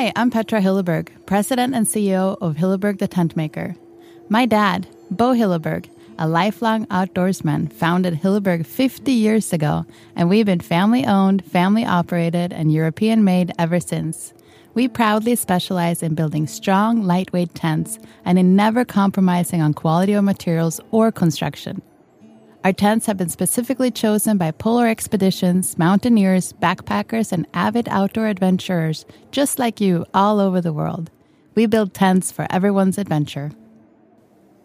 Hi, I'm Petra Hilleberg, President and CEO of Hilleberg the Tent Maker. My dad, Bo Hilleberg, a lifelong outdoorsman, founded Hilleberg 50 years ago, and we've been family owned, family operated, and European made ever since. We proudly specialize in building strong, lightweight tents and in never compromising on quality of materials or construction. Our tents have been specifically chosen by polar expeditions, mountaineers, backpackers, and avid outdoor adventurers just like you all over the world. We build tents for everyone's adventure.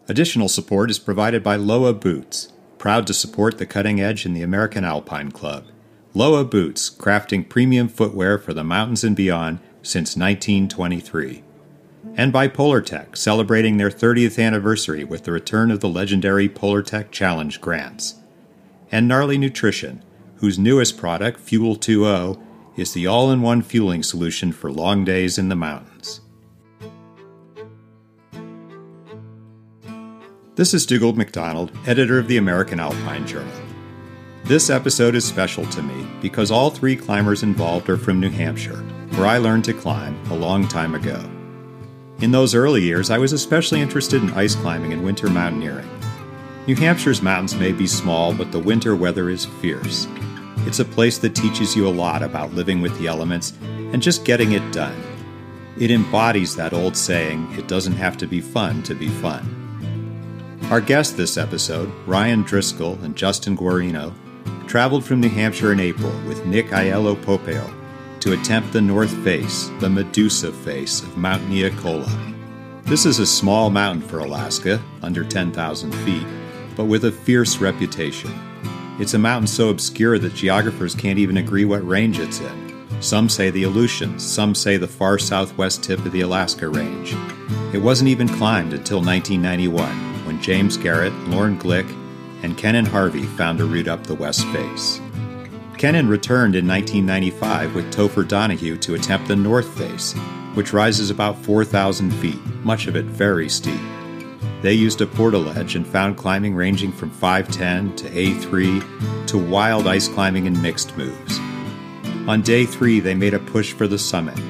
Additional support is provided by Lowa Boots, proud to support the cutting edge in the American Alpine Club. Lowa Boots, crafting premium footwear for the mountains and beyond since 1923. And by Polartec, celebrating their 30th anniversary with the return of the legendary Polartec Challenge grants. And Gnarly Nutrition, whose newest product, Fuel 2.0, is the all in one fueling solution for long days in the mountains. This is Dougald MacDonald, editor of the American Alpine Journal. This episode is special to me because all three climbers involved are from New Hampshire, where I learned to climb a long time ago. In those early years, I was especially interested in ice climbing and winter mountaineering. New Hampshire's mountains may be small, but the winter weather is fierce. It's a place that teaches you a lot about living with the elements and just getting it done. It embodies that old saying, it doesn't have to be fun to be fun. Our guests this episode, Ryan Driscoll and Justin Guarino, traveled from New Hampshire in April with Nick Aiello Popeo to attempt the north face, the Medusa face of Mount Neacola. This is a small mountain for Alaska, under 10,000 feet, but with a fierce reputation. It's a mountain so obscure that geographers can't even agree what range it's in. Some say the Aleutians, some say the far southwest tip of the Alaska Range. It wasn't even climbed until 1991 when James Garrett, Lorne Glick, and Kennan Harvey found a route up the west face. Kennan returned in 1995 with Topher Donahue to attempt the north face, which rises about 4,000 feet, much of it very steep. They used a portal portaledge and found climbing ranging from 510 to A3 to wild ice climbing and mixed moves. On day three, they made a push for the summit,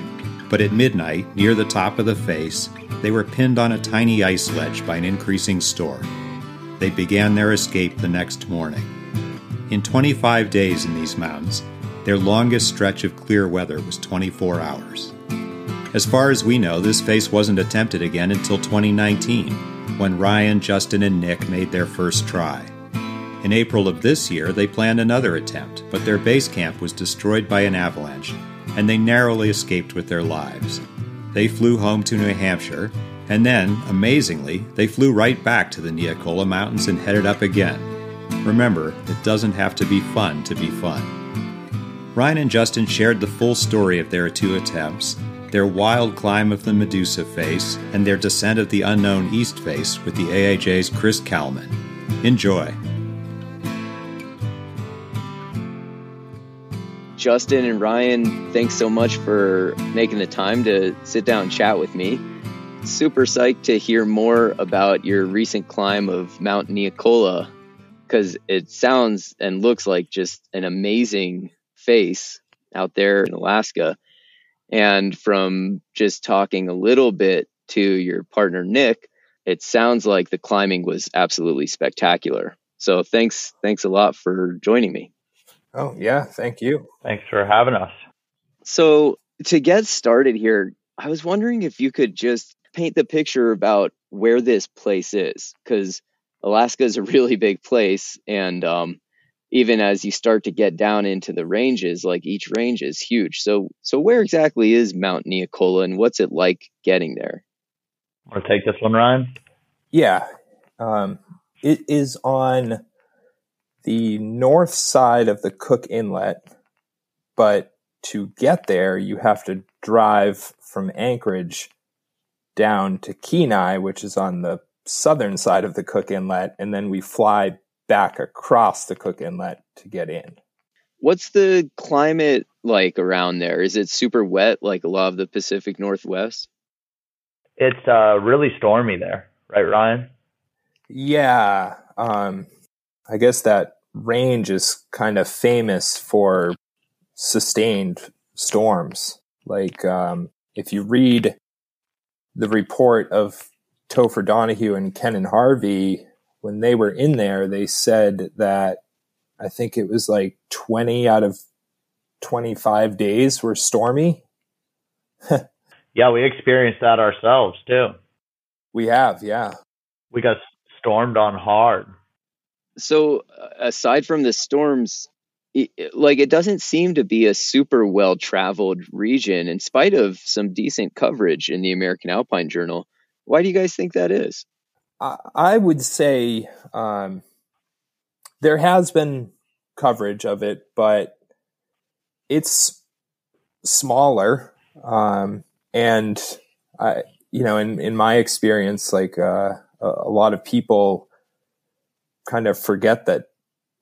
but at midnight, near the top of the face, they were pinned on a tiny ice ledge by an increasing storm. They began their escape the next morning. In 25 days in these mountains, their longest stretch of clear weather was 24 hours. As far as we know, this face wasn't attempted again until 2019, when Ryan, Justin, and Nick made their first try. In April of this year, they planned another attempt, but their base camp was destroyed by an avalanche, and they narrowly escaped with their lives. They flew home to New Hampshire, and then, amazingly, they flew right back to the Neacola Mountains and headed up again. Remember, it doesn't have to be fun to be fun. Ryan and Justin shared the full story of their two attempts, their wild climb of the Medusa face, and their descent of the unknown East Face with the AAJ's Chris Kalman. Enjoy. Justin and Ryan, thanks so much for making the time to sit down and chat with me. Super psyched to hear more about your recent climb of Mount Neacola because it sounds and looks like just an amazing face out there in Alaska. And from just talking a little bit to your partner, Nick, it sounds like the climbing was absolutely spectacular. So thanks, thanks a lot for joining me. Oh, yeah. Thank you. Thanks for having us. So, to get started here, I was wondering if you could just paint the picture about where this place is, because Alaska is a really big place. And um, even as you start to get down into the ranges, like each range is huge. So, so where exactly is Mount Neacola and what's it like getting there? Want to take this one, Ryan? Yeah. Um, it is on the north side of the Cook Inlet, but to get there, you have to drive from Anchorage down to Kenai, which is on the southern side of the Cook Inlet, and then we fly back across the Cook Inlet to get in. What's the climate like around there? Is it super wet like a lot of the Pacific Northwest? It's uh, really stormy there, right, Ryan? Yeah. Um, I guess that range is kind of famous for sustained storms. Like um, if you read the report of Topher Donahue and Kennan Harvey, when they were in there, they said that I think it was like 20 out of 25 days were stormy. yeah, we experienced that ourselves too. We have, yeah. We got stormed on hard. So, uh, aside from the storms, it, like it doesn't seem to be a super well traveled region in spite of some decent coverage in the American Alpine Journal. Why do you guys think that is? I, would say um, there has been coverage of it, but it's smaller. Um, and I, you know, in, in my experience, like uh, a lot of people kind of forget that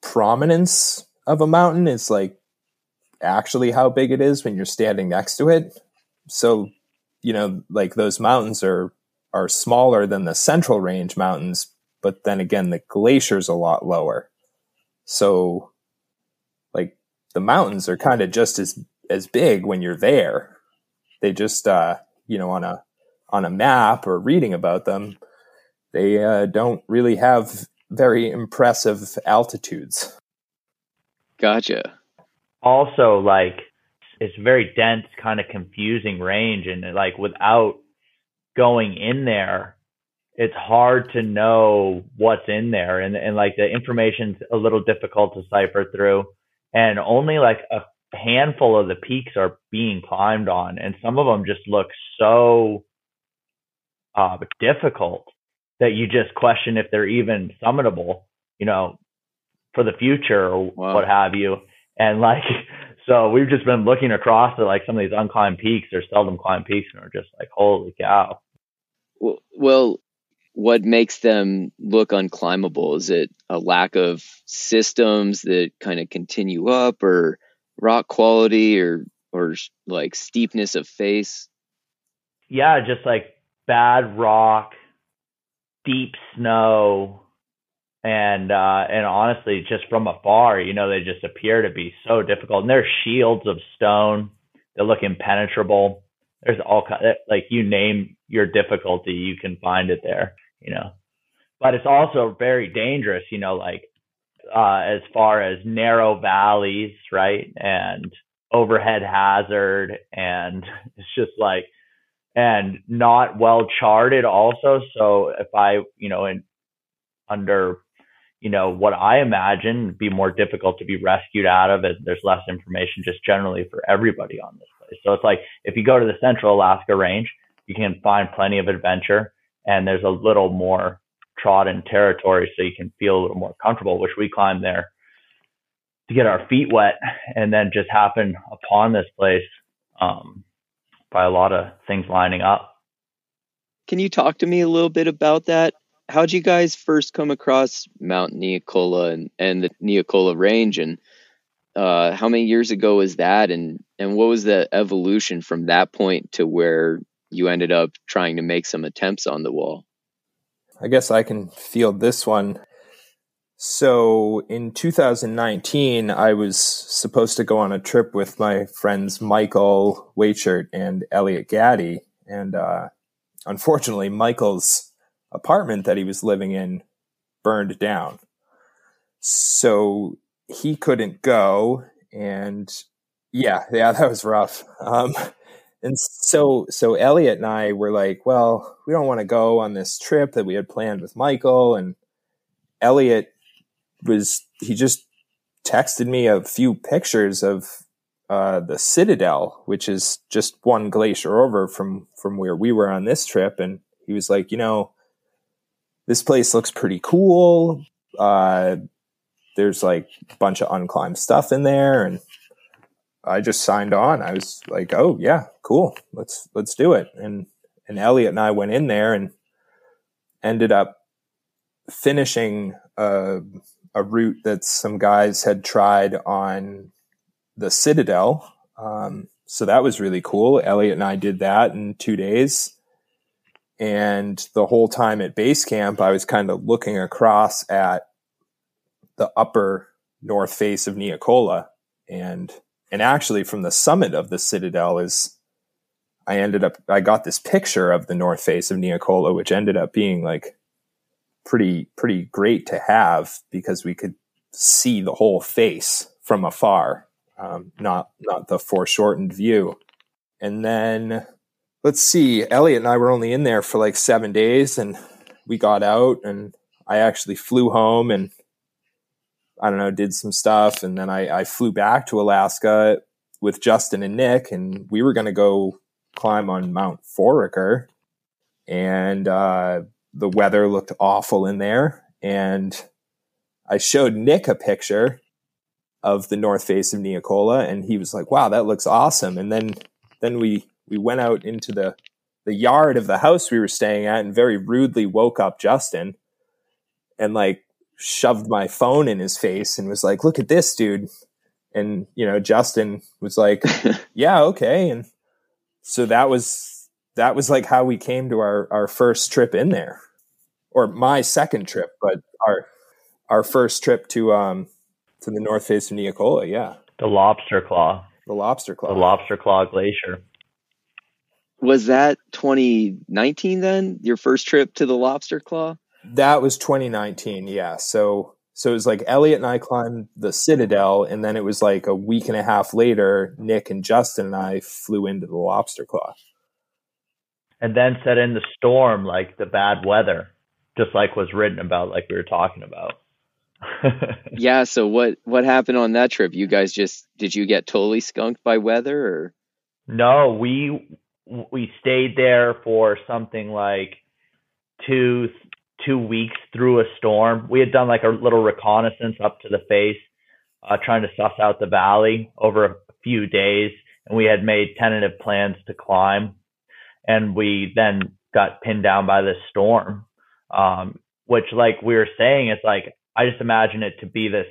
prominence of a mountain is like actually how big it is when you're standing next to it. So, you know, like those mountains are are smaller than the central range mountains, but then again the glacier's a lot lower. So like the mountains are kind of just as as big when you're there. They just uh, you know, on a on a map or reading about them, they uh, don't really have very impressive altitudes. Gotcha. Also, like it's very dense, kind of confusing range, and like without going in there, it's hard to know what's in there, and and like the information's a little difficult to cipher through, and only like a handful of the peaks are being climbed on, and some of them just look so uh, difficult that you just question if they're even summitable, you know, for the future or wow. what have you. And like, so we've just been looking across at like some of these unclimbed peaks or seldom climbed peaks and we're just like, holy cow. Well, what makes them look unclimbable? Is it a lack of systems that kind of continue up or rock quality or, or like steepness of face? Yeah, just like bad rock, deep snow, and uh, and honestly, just from afar, you know, they just appear to be so difficult. And they're shields of stone; they look impenetrable. There's all kind like you name your difficulty, you can find it there. You know, but it's also very dangerous. You know, like uh, as far as narrow valleys, right, and overhead hazard, and it's just like and not well charted also. So if I, you know, in under you know, what I imagine be more difficult to be rescued out of is there's less information just generally for everybody on this. So it's like if you go to the central Alaska range, you can find plenty of adventure and there's a little more trodden territory so you can feel a little more comfortable, which we climbed there to get our feet wet and then just happen upon this place um, by a lot of things lining up. Can you talk to me a little bit about that? how'd you guys first come across Mount Neacola and, and the Neacola Range, and uh, how many years ago was that, and and what was the evolution from that point to where you ended up trying to make some attempts on the wall? I guess I can field this one. So in 2019, I was supposed to go on a trip with my friends Michael Waitshert and Elliot Gaddy, and uh, unfortunately, Michael's apartment that he was living in burned down. So he couldn't go. And yeah, yeah, that was rough. Um, and so, so Elliot and I were like, well, we don't want to go on this trip that we had planned with Michael. And Elliot was, he just texted me a few pictures of uh, the Citadel, which is just one glacier over from from where we were on this trip, and he was like, you know, this place looks pretty cool. Uh, there's like a bunch of unclimbed stuff in there, and I just signed on. I was like, "Oh yeah, cool. Let's let's do it." And and Elliot and I went in there and ended up finishing a, a route that some guys had tried on the Citadel. Um, so that was really cool. Elliot and I did that in two days. And the whole time at base camp, I was kind of looking across at the upper north face of Neacola. And, and actually from the summit of the Citadel is, I ended up I got this picture of the north face of Neacola, which ended up being like pretty pretty great to have because we could see the whole face from afar, um, not not the foreshortened view. And then let's see, Elliot and I were only in there for like seven days, and we got out, and I actually flew home and I don't know, did some stuff, and then I, I flew back to Alaska with Justin and Nick, and we were going to go climb on Mount Foraker, and uh, the weather looked awful in there. And I showed Nick a picture of the north face of Neacola, and he was like, "Wow, that looks awesome." And then then we we went out into the the yard of the house we were staying at, and very rudely woke up Justin, and like shoved my phone in his face and was like, "Look at this, dude." And you know, Justin was like, "Yeah, okay." And so that was that was like how we came to our our first trip in there, or my second trip, but our our first trip to um to the north face of Neacola. Yeah, the Lobster Claw, the Lobster Claw, the Lobster Claw Glacier. Was that 2019 then? Your first trip to the Lobster Claw? That was 2019. Yeah. So so it was like Elliot and I climbed the Citadel, and then it was like a week and a half later, Nick and Justin and I flew into the Lobster Claw. And then set in the storm, like the bad weather, just like was written about, like we were talking about. yeah. So what what happened on that trip? You guys just did you get totally skunked by weather, or? No, we we stayed there for something like two two weeks through a storm. We had done like a little reconnaissance up to the face, uh, trying to suss out the valley over a few days, and we had made tentative plans to climb. And we then got pinned down by this storm, um, which, like we were saying, it's like I just imagine it to be this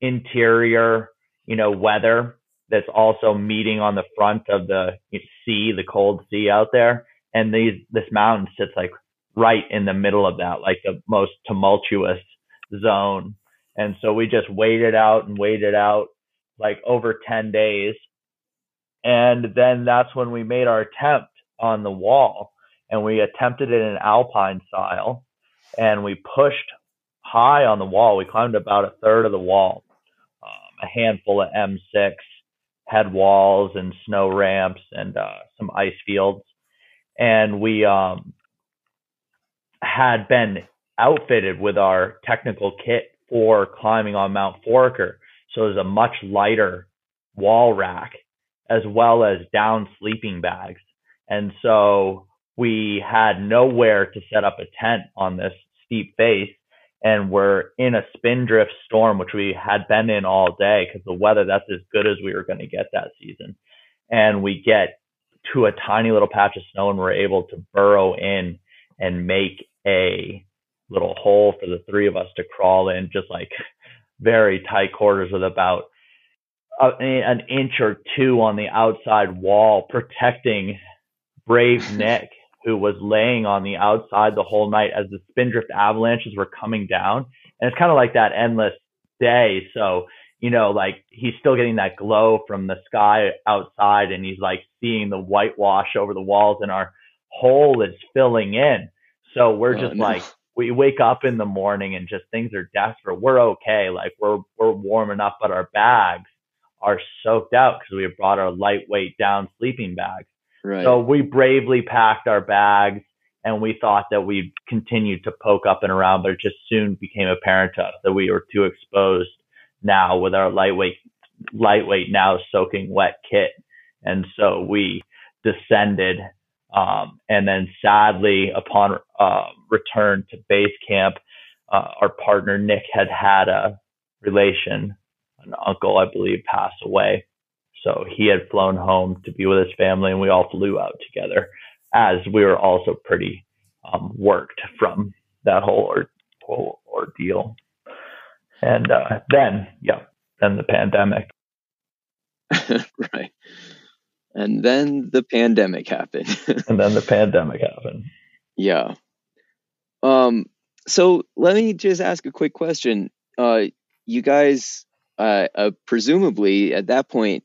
interior, you know, weather that's also meeting on the front of the sea, the cold sea out there. And these this mountain sits like right in the middle of that, like the most tumultuous zone. And so we just waited out and waited out like over 10 days. And then that's when we made our attempt on the wall and we attempted it in alpine style and we pushed high on the wall. We climbed about a third of the wall, um, a handful of M6 head walls and snow ramps and uh, some ice fields. And we um, had been outfitted with our technical kit for climbing on Mount Foraker. So there's a much lighter wall rack as well as down sleeping bags. And so we had nowhere to set up a tent on this steep face. And we're in a spindrift storm, which we had been in all day because the weather, that's as good as we were going to get that season. And we get to a tiny little patch of snow and we're able to burrow in and make a little hole for the three of us to crawl in, just like very tight quarters with about a, an inch or two on the outside wall, protecting brave Nick, who was laying on the outside the whole night as the spindrift avalanches were coming down. And it's kind of like that endless day. So, you know, like he's still getting that glow from the sky outside and he's like seeing the whitewash over the walls and our hole is filling in. So we're oh, just no. like we wake up in the morning and just things are desperate. We're okay, like we're we're warm enough, but our bags are soaked out because we have brought our lightweight down sleeping bags. Right. So we bravely packed our bags and we thought that we'd continue to poke up and around, but it just soon became apparent to us that we were too exposed now with our lightweight lightweight now soaking wet kit. And so we descended um, and then sadly, upon uh, return to base camp, uh, our partner Nick had had a relation, an uncle, I believe, pass away. So he had flown home to be with his family, and we all flew out together as we were also pretty um, worked from that whole, or, whole ordeal. And uh, then, yeah, then the pandemic. right and then the pandemic happened. and then the pandemic happened. Yeah. Um. So let me just ask a quick question. Uh, you guys, uh, uh, presumably at that point,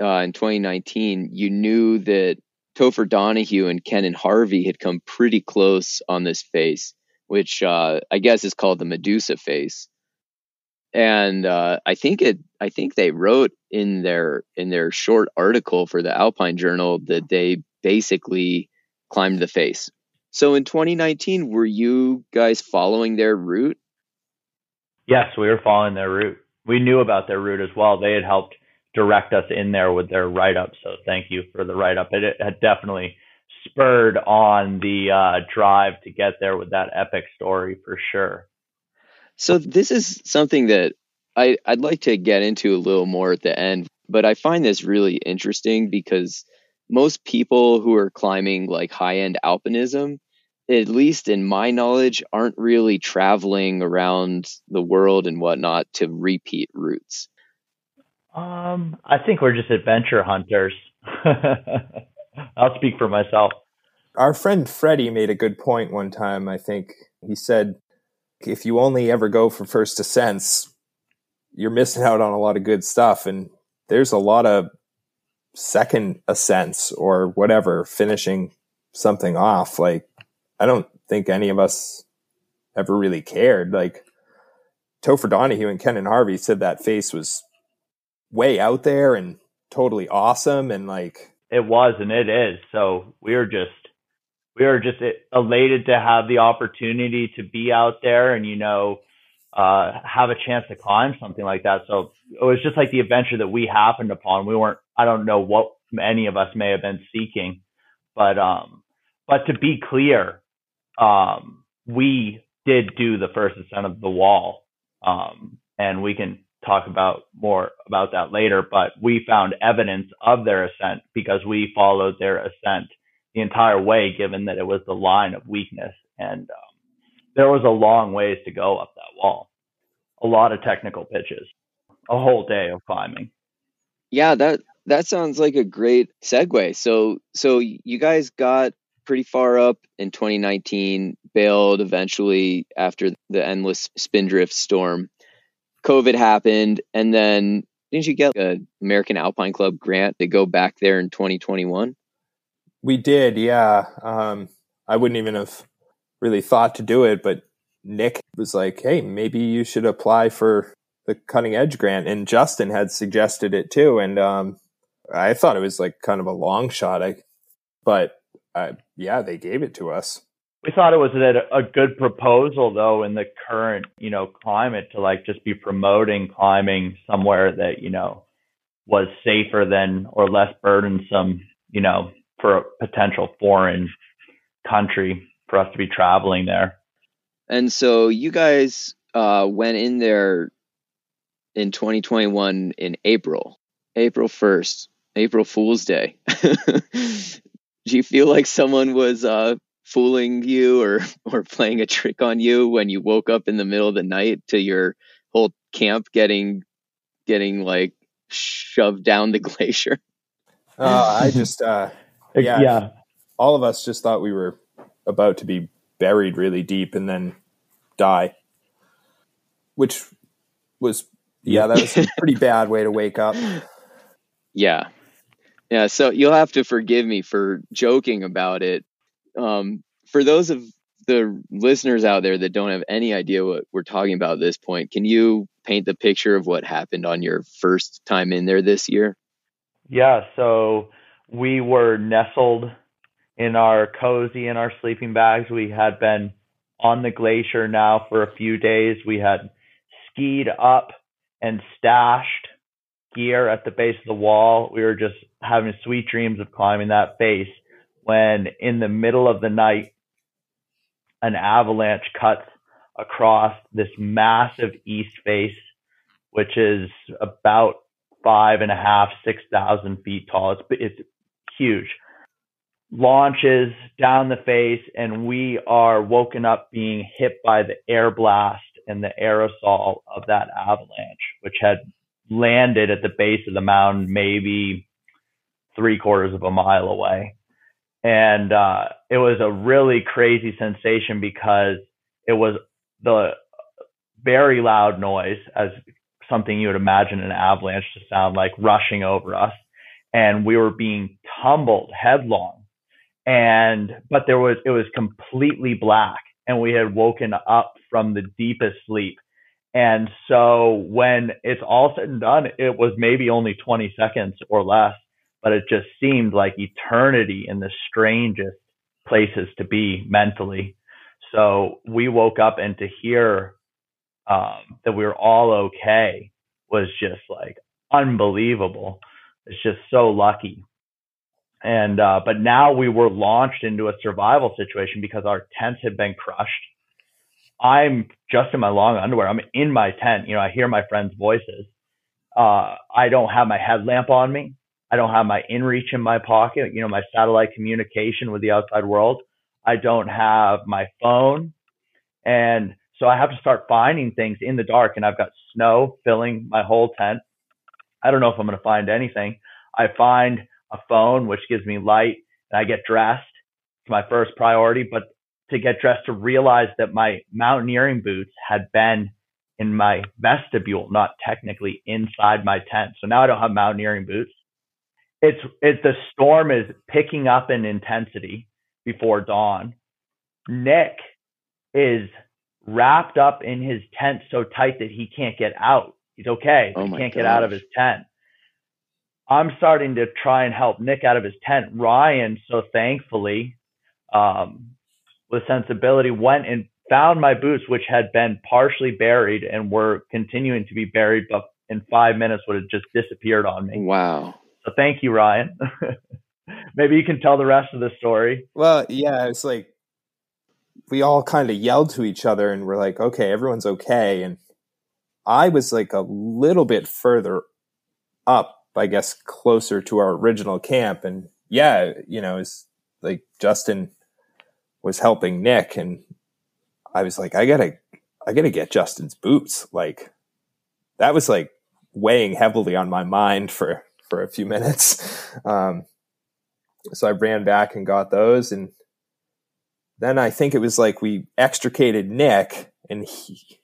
uh, in 2019, you knew that Topher Donahue and Kennan Harvey had come pretty close on this face, which uh, I guess is called the Medusa face. And uh, I think it, I think they wrote in their in their short article for the Alpine Journal that they basically climbed the face. So in 2019, were you guys following their route? Yes, we were following their route. We knew about their route as well. They had helped direct us in there with their write up. So thank you for the write up. It, it, had definitely spurred on the uh, drive to get there with that epic story for sure. So this is something that I, I'd like to get into a little more at the end, but I find this really interesting because most people who are climbing like high end alpinism, at least in my knowledge, aren't really traveling around the world and whatnot to repeat routes. Um, I think we're just adventure hunters. I'll speak for myself. Our friend Freddie made a good point one time. I think he said, if you only ever go for first ascents, you're missing out on a lot of good stuff. And there's a lot of second ascents or whatever finishing something off. Like, I don't think any of us ever really cared. Like, Topher Donahue and Kennan Harvey said that face was way out there and totally awesome and like it was and it is so we are just we are just elated to have the opportunity to be out there and you know uh, have a chance to climb something like that. So it was just like the adventure that we happened upon. We weren't i don't know what any of us may have been seeking but um but to be clear um we did do the first ascent of the wall um and we can talk about more about that later, but we found evidence of their ascent because we followed their ascent the entire way, given that it was the line of weakness. And um, there was a long ways to go up that wall, a lot of technical pitches, a whole day of climbing. Yeah, that that sounds like a great segue. So so you guys got pretty far up in 2019, bailed eventually after the endless spindrift storm. COVID happened, and then didn't you get an American Alpine Club grant to go back there in 2021? We did, yeah. Um, I wouldn't even have really thought to do it, but Nick was like, "Hey, maybe you should apply for the Cutting Edge grant," and Justin had suggested it too. And um, I thought it was like kind of a long shot, I, but uh, yeah, they gave it to us we thought it was a, a good proposal though in the current you know climate to like just be promoting climbing somewhere that you know was safer than or less burdensome you know for a potential foreign country for us to be traveling there and so you guys uh, went in there in 2021 in april april 1st april fool's day do you feel like someone was uh, fooling you or or playing a trick on you when you woke up in the middle of the night to your whole camp getting getting like shoved down the glacier? Uh, I just uh, yeah, yeah. All of us just thought we were about to be buried really deep and then die, which was yeah, that was a pretty bad way to wake up. Yeah. Yeah, so you'll have to forgive me for joking about it um, for those of the listeners out there that don't have any idea what we're talking about at this point, can you paint the picture of what happened on your first time in there this year? Yeah, so we were nestled in our cozy in our sleeping bags. We had been on the glacier now for a few days. We had skied up and stashed gear at the base of the wall. We were just having sweet dreams of climbing that face when in the middle of the night, an avalanche cuts across this massive east face, which is about five and a half, six thousand feet tall. It's it's huge. Launches down the face, and we are woken up being hit by the air blast and the aerosol of that avalanche, which had landed at the base of the mountain, maybe three quarters of a mile away and uh, it was a really crazy sensation because it was the very loud noise as something you would imagine an avalanche to sound like rushing over us and we were being tumbled headlong. And but there was it was completely black and we had woken up from the deepest sleep. And so when it's all said and done it was maybe only 20 seconds or less but it just seemed like eternity in the strangest places to be mentally. So we woke up and to hear um, that we were all okay was just like unbelievable it's just so lucky and uh, but now we were launched into a survival situation because our tents had been crushed. I'm just in my long underwear. I'm in my tent. You know, I hear my friends' voices. Uh, I don't have my headlamp on me. I don't have my inReach in my pocket. You know, my satellite communication with the outside world. I don't have my phone, and so I have to start finding things in the dark. And I've got snow filling my whole tent. I don't know if I'm going to find anything. I find a phone, which gives me light, and I get dressed. It's my first priority, but to get dressed to realize that my mountaineering boots had been in my vestibule, not technically inside my tent. So now I don't have mountaineering boots. It's it's the storm is picking up in intensity before dawn. Nick is wrapped up in his tent so tight that he can't get out. He's okay. Oh he can't gosh. get out of his tent. I'm starting to try and help Nick out of his tent. Ryan, so thankfully, um, with sensibility, went and found my boots, which had been partially buried and were continuing to be buried, but in five minutes would have just disappeared on me. Wow. So thank you, Ryan. Maybe you can tell the rest of the story. Well, yeah, it's like we all kind of yelled to each other and we're like, okay, everyone's okay. And I was like a little bit further up I guess, closer to our original camp. And yeah, you know, it's like Justin was helping Nick, and I was like, I gotta, I gotta get Justin's boots. Like that was like weighing heavily on my mind for for a few minutes. Um, so I ran back and got those, and then I think it was like we extricated Nick, and he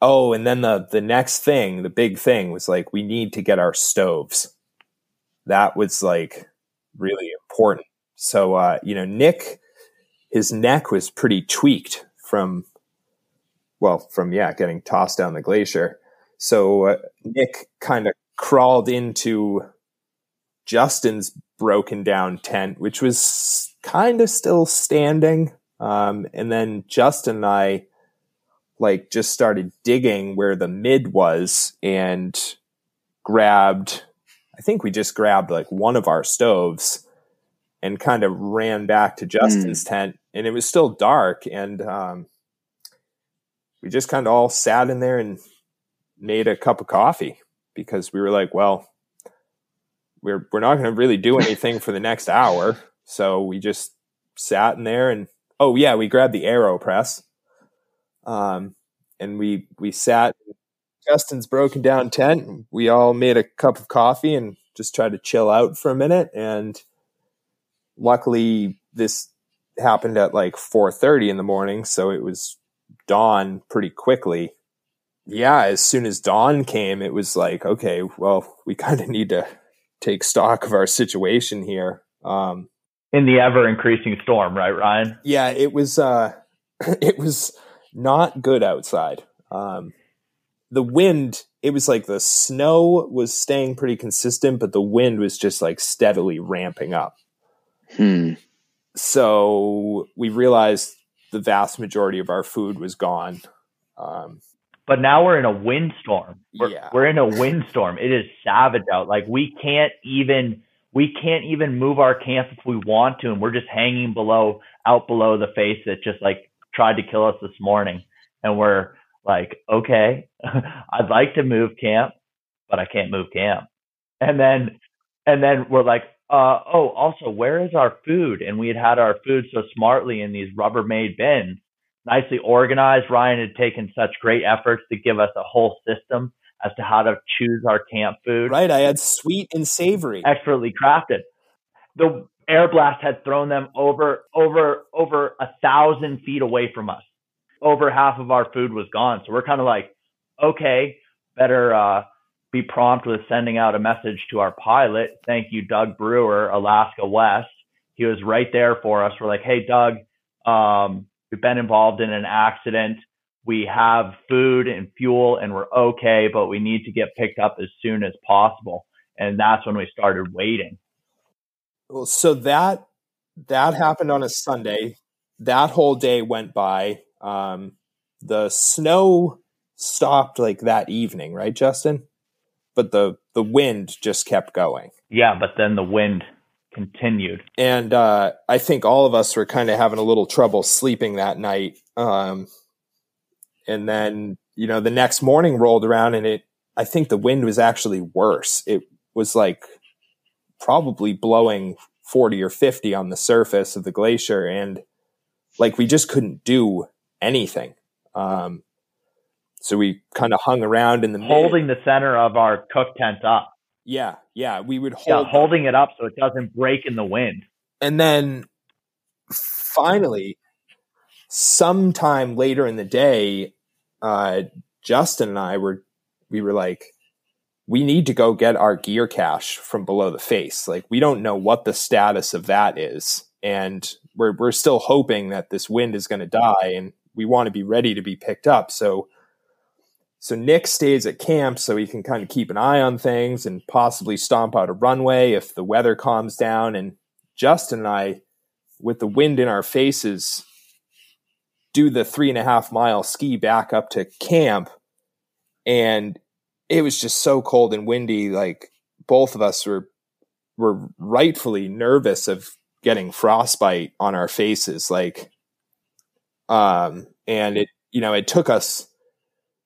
Oh, and then the the next thing, the big thing was like we need to get our stoves. That was like really important. So uh, you know, Nick his neck was pretty tweaked from well, from yeah, getting tossed down the glacier. So uh, Nick kind of crawled into Justin's broken down tent, which was kind of still standing. Um, and then Justin and I like just started digging where the mid was and grabbed I think we just grabbed like one of our stoves and kind of ran back to Justin's mm. tent. And it was still dark and um, we just kind of all sat in there and made a cup of coffee because we were like, well, we're we're not going to really do anything for the next hour, so we just sat in there and oh yeah, we grabbed the AeroPress um, and we we sat Justin's broken down tent. We all made a cup of coffee and just tried to chill out for a minute. And luckily, this happened at like 4:30 in the morning, so it was dawn pretty quickly. Yeah, as soon as dawn came, it was like, okay, well, we kind of need to take stock of our situation here. Um, in the ever increasing storm, right, Ryan? Yeah, it was. Uh, it was not good outside. Um, the wind, it was like the snow was staying pretty consistent, but the wind was just like steadily ramping up. Hmm. So we realized the vast majority of our food was gone. Um, but now we're in a windstorm. We're, yeah. we're in a windstorm. It is savage out. Like we can't even we can't even move our camp if we want to, and we're just hanging below out below the face that just like tried to kill us this morning. And we're like, okay, I'd like to move camp, but I can't move camp. And then, and then we're like, uh, oh, also, where is our food? And we had had our food so smartly in these Rubbermaid bins, nicely organized. Ryan had taken such great efforts to give us a whole system as to how to choose our camp food. Right. I had sweet and savory. Expertly crafted. The air blast had thrown them over over over a thousand feet away from us. Over half of our food was gone. So we're kind of like, okay, better uh, be prompt with sending out a message to our pilot. Thank you, Doug Brewer, Alaska West. he was right there for us. We're like, hey, Doug, um, we've been involved in an accident. We have food and fuel and we're okay, but we need to get picked up as soon as possible. And that's when we started waiting. Well, so that that happened on a Sunday. That whole day went by. Um, the snow stopped like that evening, right, Justin? But the the wind just kept going. Yeah, but then the wind continued. And uh, I think all of us were kind of having a little trouble sleeping that night. Um, and then, you know, the next morning rolled around and it, I think the wind was actually worse. It was like probably blowing 40 or 50 on the surface of the glacier. And like we just couldn't do anything. Um, so we kind of hung around in the middle. holding mid- the center of our cook tent up. Yeah, yeah, we would hold yeah, holding it up so it doesn't break in the wind. And then finally, sometime later in the day, uh, Justin and I were we were like, we need to go get our gear cache from below the face. Like we don't know what the status of that is, and we're we're still hoping that this wind is going to die, and we want to be ready to be picked up. So so Nick stays at camp so he can kind of keep an eye on things and possibly stomp out a runway if the weather calms down. And Justin and I, with the wind in our faces, do the three and a half mile ski back up to camp. And it was just so cold and windy. Like both of us were were rightfully nervous of getting frostbite on our faces. Like, um, and it, you know, it took us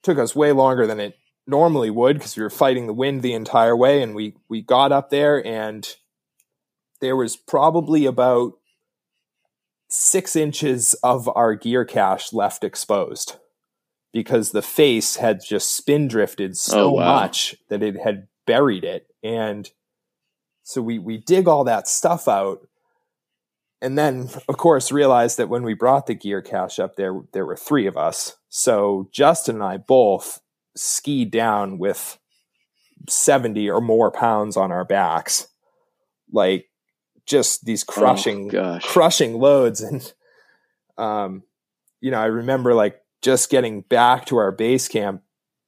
took us way longer than it normally would because we were fighting the wind the entire way and we we got up there and there was probably about six inches of our gear cache left exposed because the face had just spin drifted so oh, wow. much that it had buried it. And so we we dig all that stuff out. And then of course realized that when we brought the gear cache up there there were three of us. So justin and i both skied down with 70 or more pounds on our backs like just these crushing oh, crushing loads. And um you know i remember like just getting back to our base camp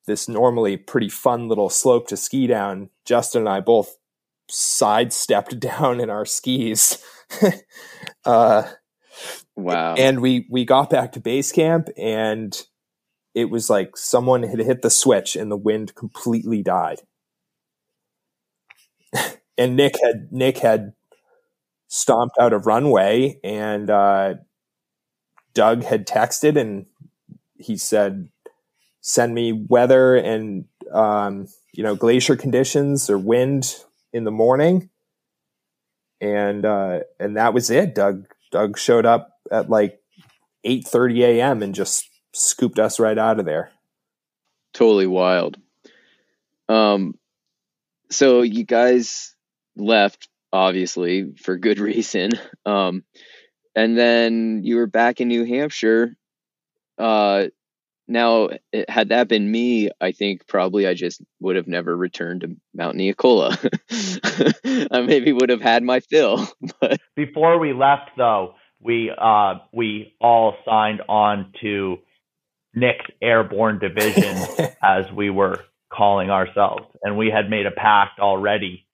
this normally pretty fun little slope to ski down justin and i both sidestepped down in our skis uh, wow. And we we got back to base camp and it was like someone had hit the switch and the wind completely died. and Nick had Nick had stomped out a runway and uh, Doug had texted and he said, "Send me weather and um, you know glacier conditions or wind in the morning." and uh, and that was it. Doug Doug showed up at like eight thirty a.m. and just scooped us right out of there. Totally wild. Um, so you guys left obviously for good reason. Um, and then you were back in New Hampshire. Uh, now, had that been me, I think probably I just would have never returned to Mount Neacola. I maybe would have had my fill. But before we left, though, we uh, we all signed on to Nick's Airborne Division, as we were calling ourselves, and we had made a pact already,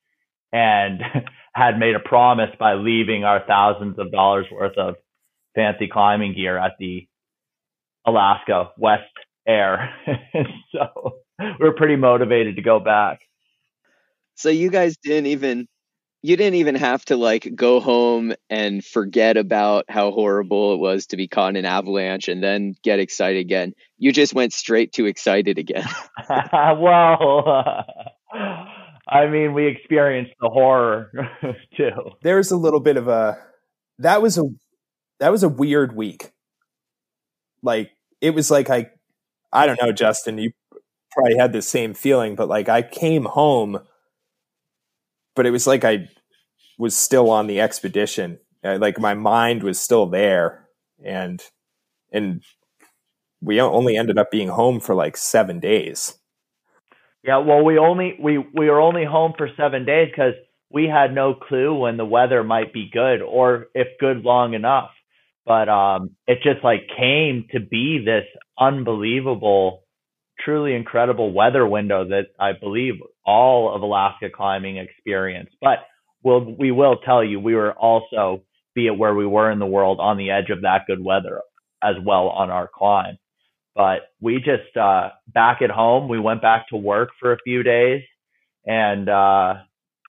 and had made a promise by leaving our thousands of dollars worth of fancy climbing gear at the Alaska West Air. so we're pretty motivated to go back. So you guys didn't even you didn't even have to like go home and forget about how horrible it was to be caught in an avalanche and then get excited again. You just went straight to excited again. well, uh, I mean, we experienced the horror too. There's a little bit of a that was a that was a weird week like it was like I I don't know, Justin, you probably had the same feeling, but like I came home, but it was like I was still on the expedition. Uh, like my mind was still there, and and we only ended up being home for like seven days. Yeah, well, we only we we were only home for seven days because we had no clue when the weather might be good or if good long enough. But um, it just like came to be this unbelievable, truly incredible weather window that I believe all of Alaska climbing experienced. But we'll, we will tell you, we were also, be it where we were in the world, on the edge of that good weather as well on our climb. But we just uh, back at home, we went back to work for a few days and uh,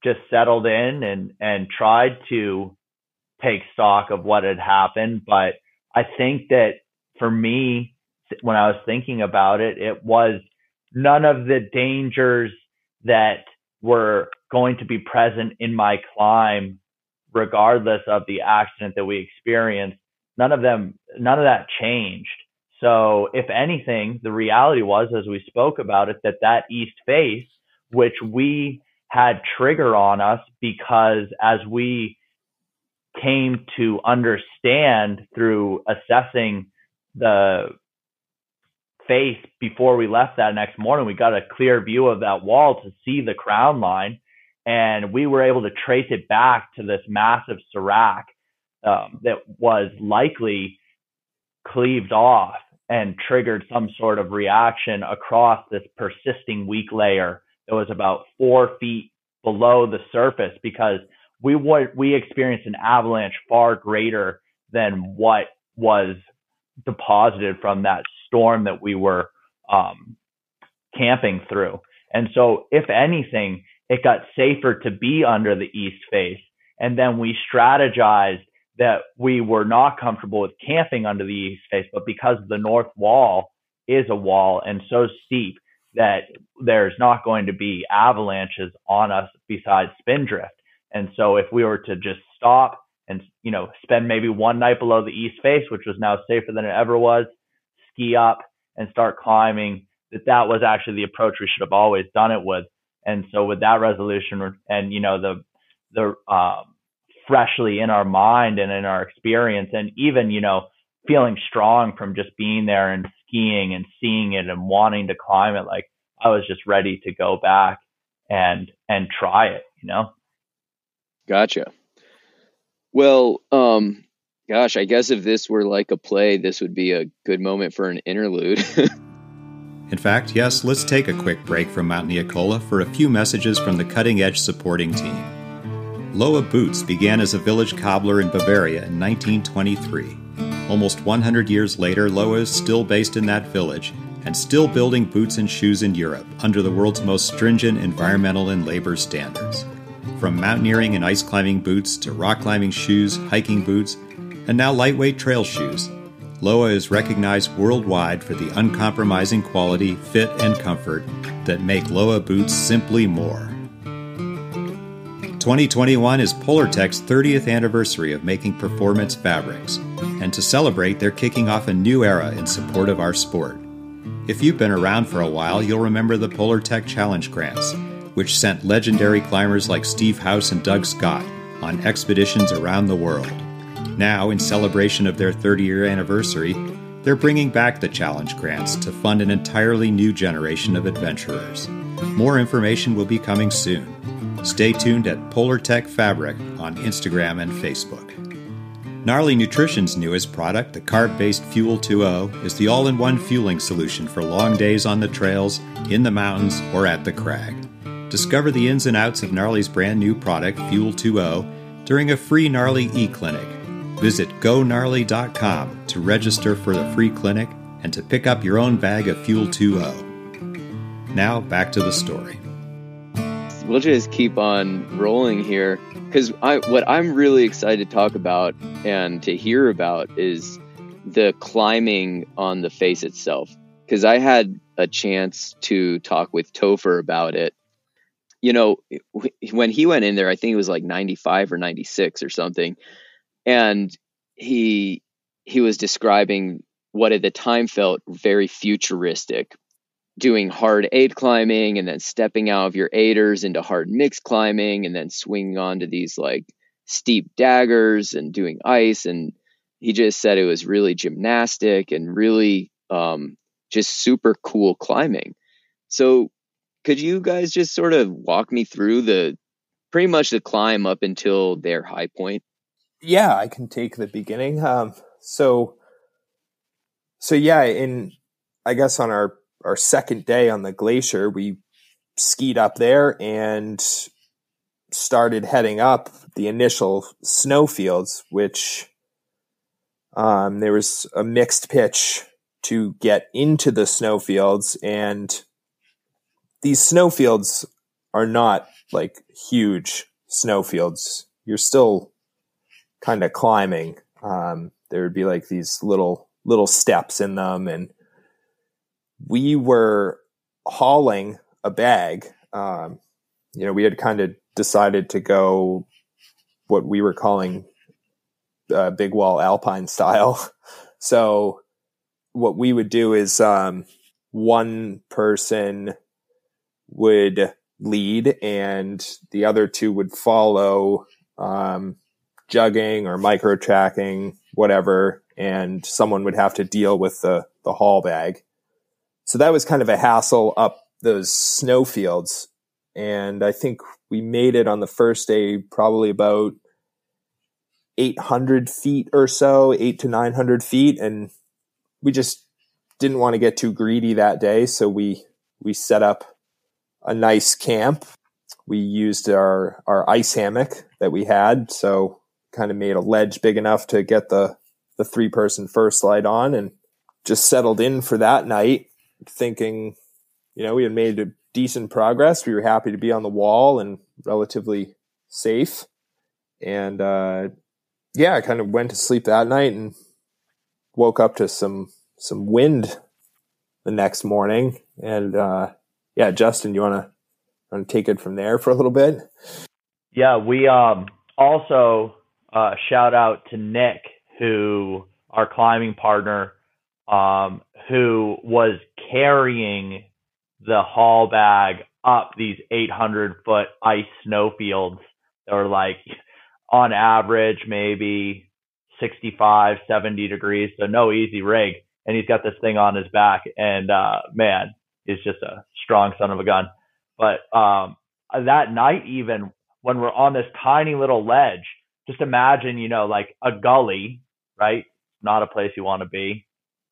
just settled in and and tried to take stock of what had happened. But I think that for me, when I was thinking about it, it was none of the dangers that were going to be present in my climb, regardless of the accident that we experienced. None of them, none of that changed. So, if anything, the reality was, as we spoke about it, that that east face, which we had trigger on us because as we came to understand through assessing the face before we left that next morning, we got a clear view of that wall to see the crown line. And we were able to trace it back to this massive serac um, that was likely cleaved off and triggered some sort of reaction across this persisting weak layer that was about four feet below the surface because we we experienced an avalanche far greater than what was deposited from that storm that we were um, camping through. And so, if anything, it got safer to be under the east face. And then we strategized that we were not comfortable with camping under the east face, but because the north wall is a wall and so steep that there's not going to be avalanches on us besides spindrift. And so if we were to just stop and you know spend maybe one night below the east face, which was now safer than it ever was, ski up and start climbing, that that was actually the approach we should have always done it with. And so with that resolution and you know the the um, freshly in our mind and in our experience and even you know feeling strong from just being there and skiing and seeing it and wanting to climb it like i was just ready to go back and and try it you know gotcha well um gosh i guess if this were like a play this would be a good moment for an interlude in fact yes let's take a quick break from mount Neacola for a few messages from the cutting edge supporting team Lowa Boots began as a village cobbler in Bavaria in 1923. Almost 100 years later, Loa is still based in that village and still building boots and shoes in Europe under the world's most stringent environmental and labor standards. From mountaineering and ice climbing boots to rock climbing shoes, hiking boots, and now lightweight trail shoes, Lowa is recognized worldwide for the uncompromising quality, fit, and comfort that make Lowa boots simply more. 2021 is Polartec's 30th anniversary of making performance fabrics, and to celebrate, they're kicking off a new era in support of our sport. If you've been around for a while, you'll remember the Polartec Challenge Grants, which sent legendary climbers like Steve House and Doug Scott on expeditions around the world. Now, in celebration of their 30 year anniversary, they're bringing back the Challenge Grants to fund an entirely new generation of adventurers. More information will be coming soon. Stay tuned at Polartec Fabric on Instagram and Facebook. Gnarly Nutrition's newest product, the carb based Fuel 2.0, is the all in one fueling solution for long days on the trails, in the mountains, or at the crag. Discover the ins and outs of Gnarly's brand new product, Fuel 2.0, during a free Gnarly e clinic. Visit gognarly.com to register for the free clinic and to pick up your own bag of Fuel 2.0. Now, back to the story we'll just keep on rolling here because what I'm really excited to talk about and to hear about is the climbing on the face itself because I had a chance to talk with Topher about it. You know, when he went in there, I think it was like 95 or 96 or something, and he he was describing what at the time felt very futuristic doing hard aid climbing and then stepping out of your aiders into hard mix climbing and then swinging onto these like steep daggers and doing ice and he just said it was really gymnastic and really um, just super cool climbing. So could you guys just sort of walk me through the pretty much the climb up until their high point? Yeah, I can take the beginning. Um, so, so yeah, in I guess on our our second day on the glacier, we skied up there and started heading up the initial snowfields, which um, there was a mixed pitch to get into the snowfields, and these snowfields are not like huge snowfields. You're still kind of climbing. Um, there would be like these little little steps in them, and we were hauling a bag. Um, you know, we had kind of decided to go what we were calling uh, big wall alpine style. So what we would do is um, one person would lead and the other two would follow um, jugging or Micro Traxioning whatever and someone would have to deal with the, the haul bag. So that was kind of a hassle up those snow fields and i think we made it on the first day probably about 800 feet or so 8 to 900 feet. And we just didn't want to get too greedy that day. So we we set up a nice camp. We used our our ice hammock that we had, so kind of made a ledge big enough to get the the three person first light on, and just settled in for that night, thinking, you know, we had made a decent progress. We were happy to be on the wall and relatively safe, and uh, yeah, I kind of went to sleep that night and woke up to some some wind the next morning, and uh, yeah, Justin, you want to want to take it from there for a little bit? Yeah, we um also uh, shout out to Nick, who our climbing partner, um, who was carrying the haul bag up these 800 foot ice snowfields that were like on average maybe 65 70 degrees. So no easy rig. And he's got this thing on his back. And uh man is just a strong son of a gun. But um, that night, even when we're on this tiny little ledge, just imagine, you know, like a gully, right? Not a place you want to be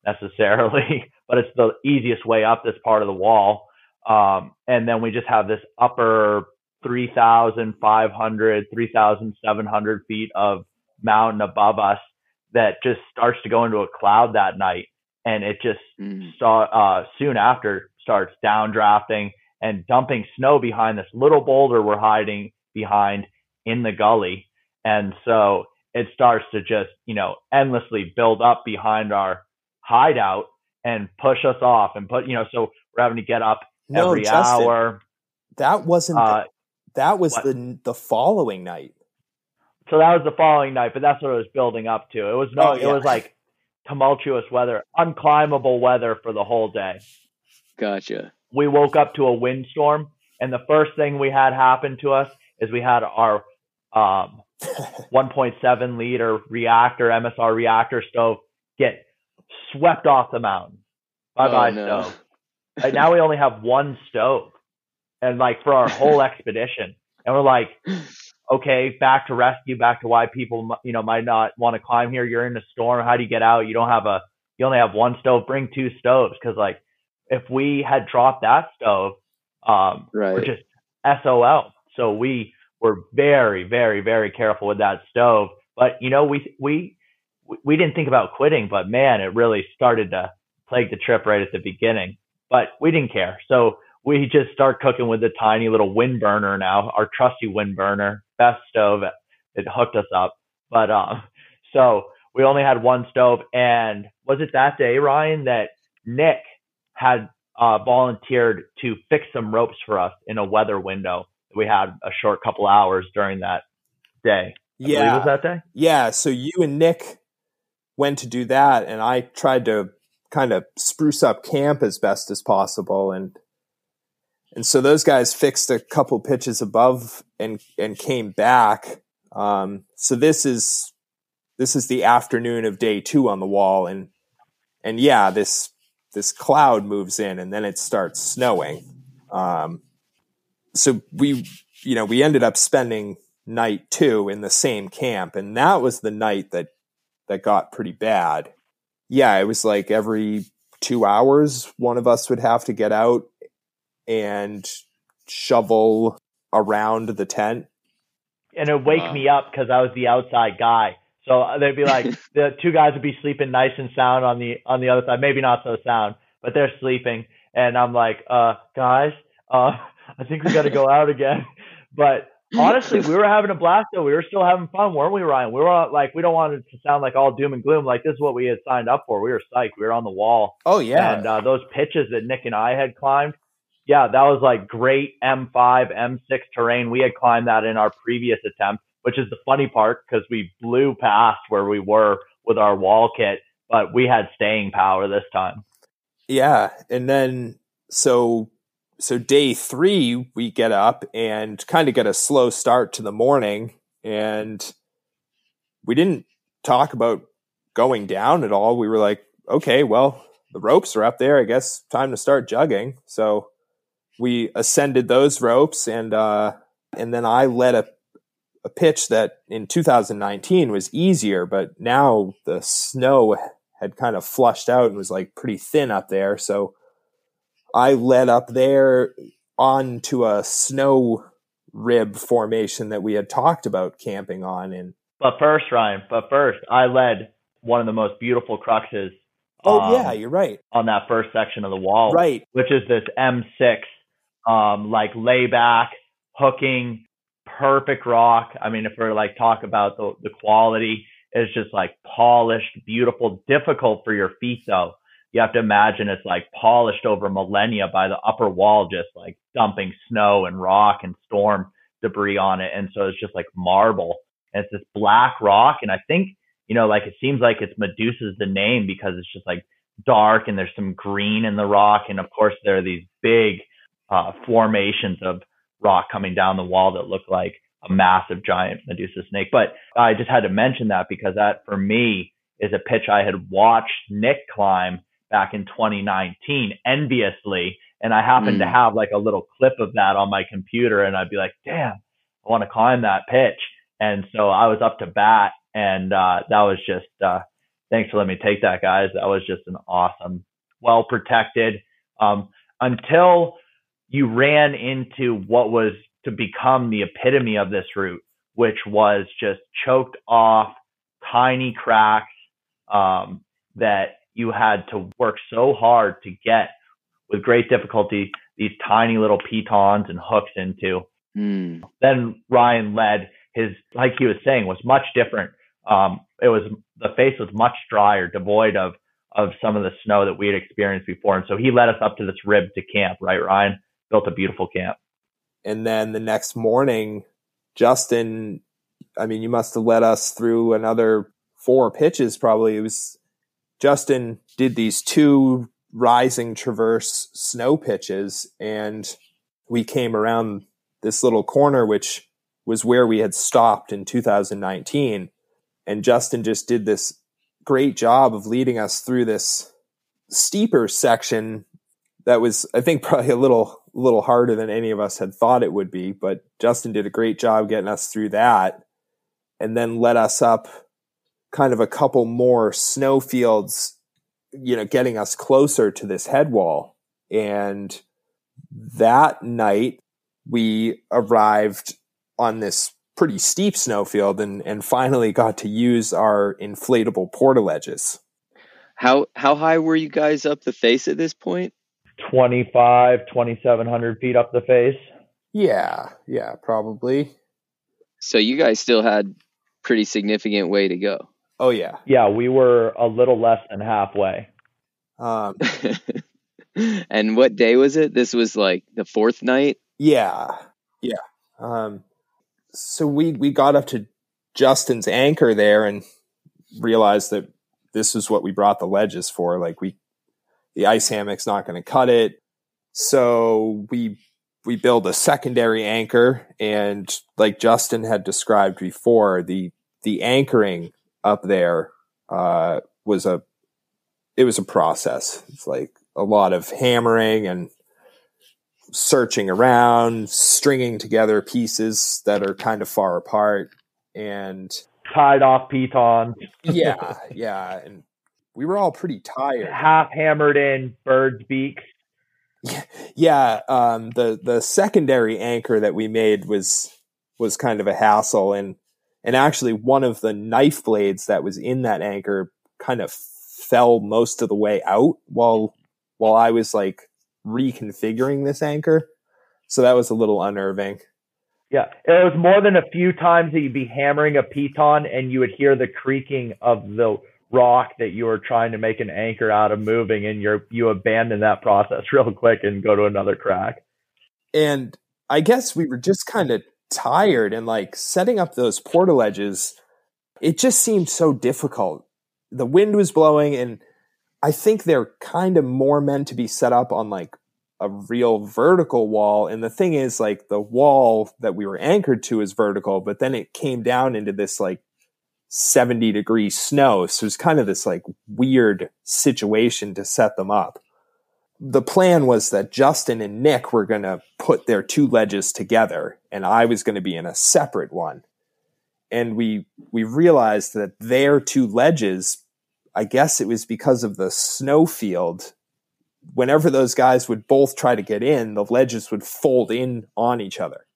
necessarily, but it's the easiest way up this part of the wall. Um, and then we just have this upper 3,500, 3,700 feet of mountain above us that just starts to go into a cloud that night. And it just mm. saw, uh, soon after starts downdrafting and dumping snow behind this little boulder we're hiding behind in the gully. And so it starts to just, you know, endlessly build up behind our hideout and push us off and put, you know, so we're having to get up no, every Justin, hour. That wasn't, uh, that was what? the, the following night. So that was the following night, but that's what it was building up to. It was no, oh, yeah. it was like tumultuous weather, unclimbable weather for the whole day. Gotcha. We woke up to a windstorm, and the first thing we had happen to us is we had our um, 1.7 liter reactor, MSR reactor stove, get swept off the mountain. Bye bye oh, no. stove. right now we only have one stove, and like for our whole expedition, and we're like, okay, back to rescue, back to why people you know might not want to climb here. You're in a storm. How do you get out? You don't have a, you only have one stove. Bring two stoves because like if we had dropped that stove, um, right. we're just SOL. So we were very, very, very careful with that stove. But you know, we we we didn't think about quitting, but man, it really started to plague the trip right at the beginning. But we didn't care, so we just start cooking with a tiny little WindBurner now, our trusty WindBurner, best stove. It hooked us up, but um, so we only had one stove, and was it that day, Ryan, that Nick had uh, volunteered to fix some ropes for us in a weather window. We had a short couple hours during that day. I yeah, was that day? Yeah. So you and Nick went to do that, and I tried to kind of spruce up camp as best as possible, and and so those guys fixed a couple pitches above and and came back. Um, so this is this is the afternoon of day two on the wall, and and yeah, this this cloud moves in and then it starts snowing. Um, so we you know, we ended up spending night two in the same camp, and that was the night that that got pretty bad. Yeah, it was like every two hours, one of us would have to get out and shovel around the tent. And it'd wake wow. me up because I was the outside guy. So they'd be like, the two guys would be sleeping nice and sound on the on the other side, maybe not so sound, but they're sleeping, and I'm like, uh, guys, uh, I think we got to go out again. But honestly, we were having a blast though. We were still having fun, weren't we, Ryan? We were like, we don't want it to sound like all doom and gloom. Like this is what we had signed up for. We were psyched. We were on the wall. Oh yeah. And uh, those pitches that Nick and I had climbed, yeah, that was like great M5, M6 terrain. We had climbed that in our previous attempt, which is the funny part because we blew past where we were with our wall kit, but we had staying power this time. Yeah, and then so so day three, we get up and kind of get a slow start to the morning. And we didn't talk about going down at all. We were like, okay, well, the ropes are up there. I guess time to start jugging. So we ascended those ropes and, uh, and then I led a, a pitch that in 2019 was easier, but now the snow had kind of flushed out and was like pretty thin up there. So I led up there onto a snow rib formation that we had talked about camping on. And but first, Ryan, but first, I led one of the most beautiful cruxes. Oh um, yeah, you're right. On that first section of the wall, right, which is this M6, um, like layback, hooking, perfect rock. I mean, if we're like talk about the the quality, it's just like polished, beautiful, difficult for your feet though you have to imagine it's like polished over millennia by the upper wall, just like dumping snow and rock and storm debris on it. And so it's just like marble. And it's this black rock. And I think, you know, like it seems like it's Medusa's the name because it's just like dark and there's some green in the rock. And of course, there are these big uh, formations of rock coming down the wall that looked like a massive giant Medusa snake. But I just had to mention that because that for me is a pitch I had watched Nick climb back in 2019 enviously. And I happened mm. to have like a little clip of that on my computer and I'd be like, damn, I want to climb that pitch. And so I was up to bat and uh, that was just, uh, thanks for letting me take that guys. That was just an awesome, well protected, um, until you ran into what was to become the epitome of this route, which was just choked off tiny cracks um, that you had to work so hard to get with great difficulty these tiny little pitons and hooks into. Mm. Then Ryan led his, like he was saying, was much different. Um, it was the face was much drier, devoid of of some of the snow that we had experienced before, and so he led us up to this rib to camp. Right, Ryan built a beautiful camp. And then the next morning, Justin, I mean, you must have led us through another four pitches. Probably it was Justin did these two rising traverse snow pitches and we came around this little corner, which was where we had stopped in 2019. And Justin just did this great job of leading us through this steeper section that was, I think, probably a little, little harder than any of us had thought it would be. But Justin did a great job getting us through that and then led us up kind of a couple more snow fields, you know, getting us closer to this head wall. And that night we arrived on this pretty steep snowfield and, and finally got to use our inflatable portaledges. How how high were you guys up the face at this point? 25, 2700 feet up the face. Yeah, yeah, probably. So you guys still had pretty significant way to go. Oh yeah. Yeah, we were a little less than halfway. Um, and what day was it? This was like the fourth night. Yeah, yeah. Um, so we we got up to Justin's anchor there and realized that this is what we brought the ledges for. Like we, the ice hammock's not going to cut it. So we we build a secondary anchor, and like Justin had described before, the the anchoring up there uh, was a it was a process. It's like a lot of hammering and searching around, stringing together pieces that are kind of far apart, and tied off pitons. yeah, yeah, and we were all pretty tired. Half hammered in birds' beaks. Yeah, um, the the secondary anchor that we made was was kind of a hassle, and and actually one of the knife blades that was in that anchor kind of fell most of the way out while while I was like reconfiguring this anchor. So that was a little unnerving. Yeah, it was more than a few times that you'd be hammering a piton and you would hear the creaking of the rock that you were trying to make an anchor out of moving, and you're you abandon that process real quick and go to another crack. And I guess we were just kind of tired and like setting up those portaledges It just seemed so difficult. The wind was blowing, and I think they're kind of more meant to be set up on like a real vertical wall. And the thing is, like, the wall that we were anchored to is vertical, but then it came down into this like 70 degree snow. So it's kind of this like weird situation to set them up. The plan was that Justin and Nick were going to put their two ledges together and I was going to be in a separate one. And we, we realized that their two ledges, I guess it was because of the snow field whenever those guys would both try to get in, the ledges would fold in on each other.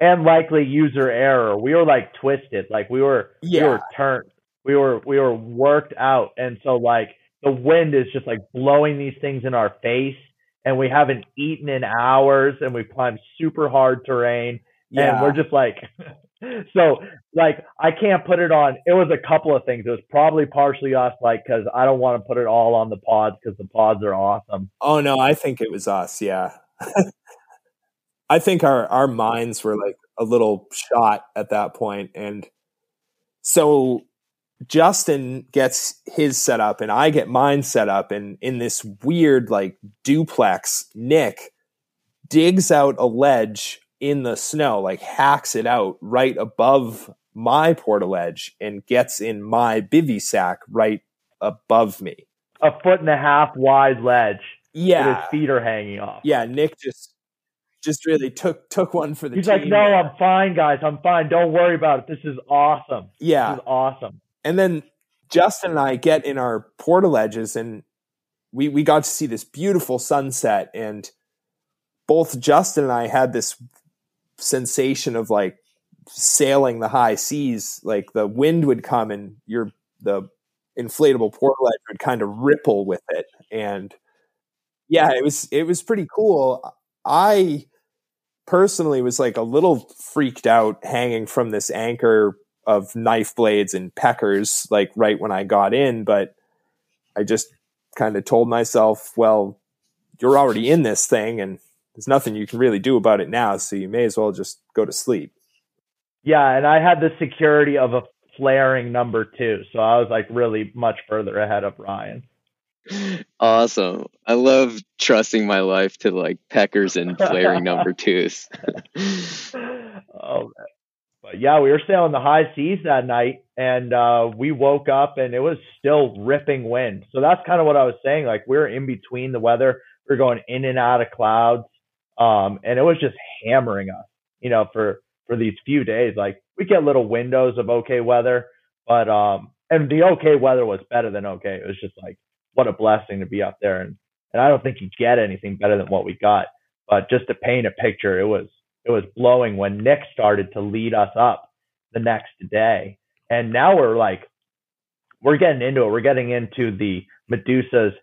And likely user error. We were like twisted, like we were yeah. we were turned, we were we were worked out, and so like the wind is just like blowing these things in our face, and we haven't eaten in hours, and we climbed super hard terrain, yeah. and we're just like so like I can't put it on. It was a couple of things. It was probably partially us, like because I don't want to put it all on the pods because the pods are awesome. Oh no, I think it was us. Yeah, I think our our minds were like a little shot at that point, and so Justin gets his set up, and I get mine set up, and in this weird like duplex, Nick digs out a ledge in the snow, like hacks it out right above my portaledge and gets in my bivy sack right above me. A foot and a half wide ledge. Yeah. his feet are hanging off. Yeah, Nick just just really took took one for the He's team. like, No, I'm fine, guys. I'm fine. Don't worry about it. This is awesome. Yeah. This is awesome. And then Justin and I get in our portaledges and we we got to see this beautiful sunset and both Justin and I had this sensation of like sailing the high seas like the wind would come and your the inflatable portaledge would kind of ripple with it and yeah it was it was pretty cool i personally was like a little freaked out hanging from this anchor of knife blades and peckers like right when i got in but i just kind of told myself well you're already in this thing and there's nothing you can really do about it now, so you may as well just go to sleep. Yeah, and I had the security of a flaring number two, so I was like really much further ahead of Ryan. Awesome. I love trusting my life to like peckers and flaring number twos. oh, man. But yeah, we were sailing the high seas that night and uh, we woke up and it was still ripping wind. So that's kind of what I was saying. Like we are in between the weather. We are going in and out of clouds. Um, and it was just hammering us, you know, for, for these few days. Like we get little windows of okay weather, but, um, and the okay weather was better than okay. It was just like, what a blessing to be up there. And, and I don't think you get anything better than what we got. But just to paint a picture, it was, it was blowing when Nick started to lead us up the next day. And now we're like, we're getting into it. We're getting into the Medusa's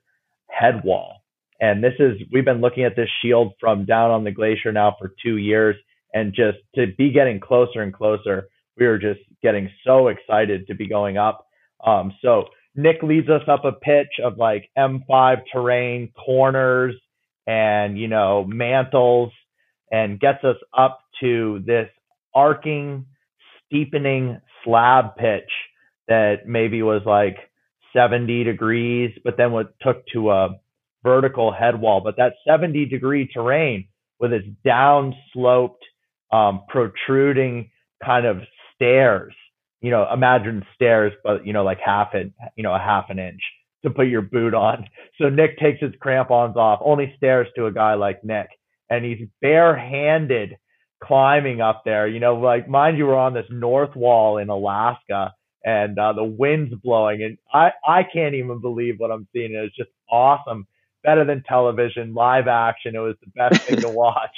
head wall. And this is, we've been looking at this shield from down on the glacier now for two years. And just to be getting closer and closer, we were just getting so excited to be going up. Um, so Nick leads us up a pitch of like M5 terrain, corners, and, you know, mantles, and gets us up to this arcing, steepening slab pitch that maybe was like 70 degrees, but then what took to a vertical head wall, but that 70 degree terrain with its down sloped, um, protruding kind of stairs, you know, imagine stairs, but you know, like half it, you know, a half an inch to put your boot on. So Nick takes his crampons off, only stairs to a guy like Nick. and he's barehanded climbing up there. You know, like mind you, we're on this north wall in Alaska and uh, the wind's blowing, and I I can't even believe what I'm seeing. It's just awesome, better than television, live action. It was the best thing to watch.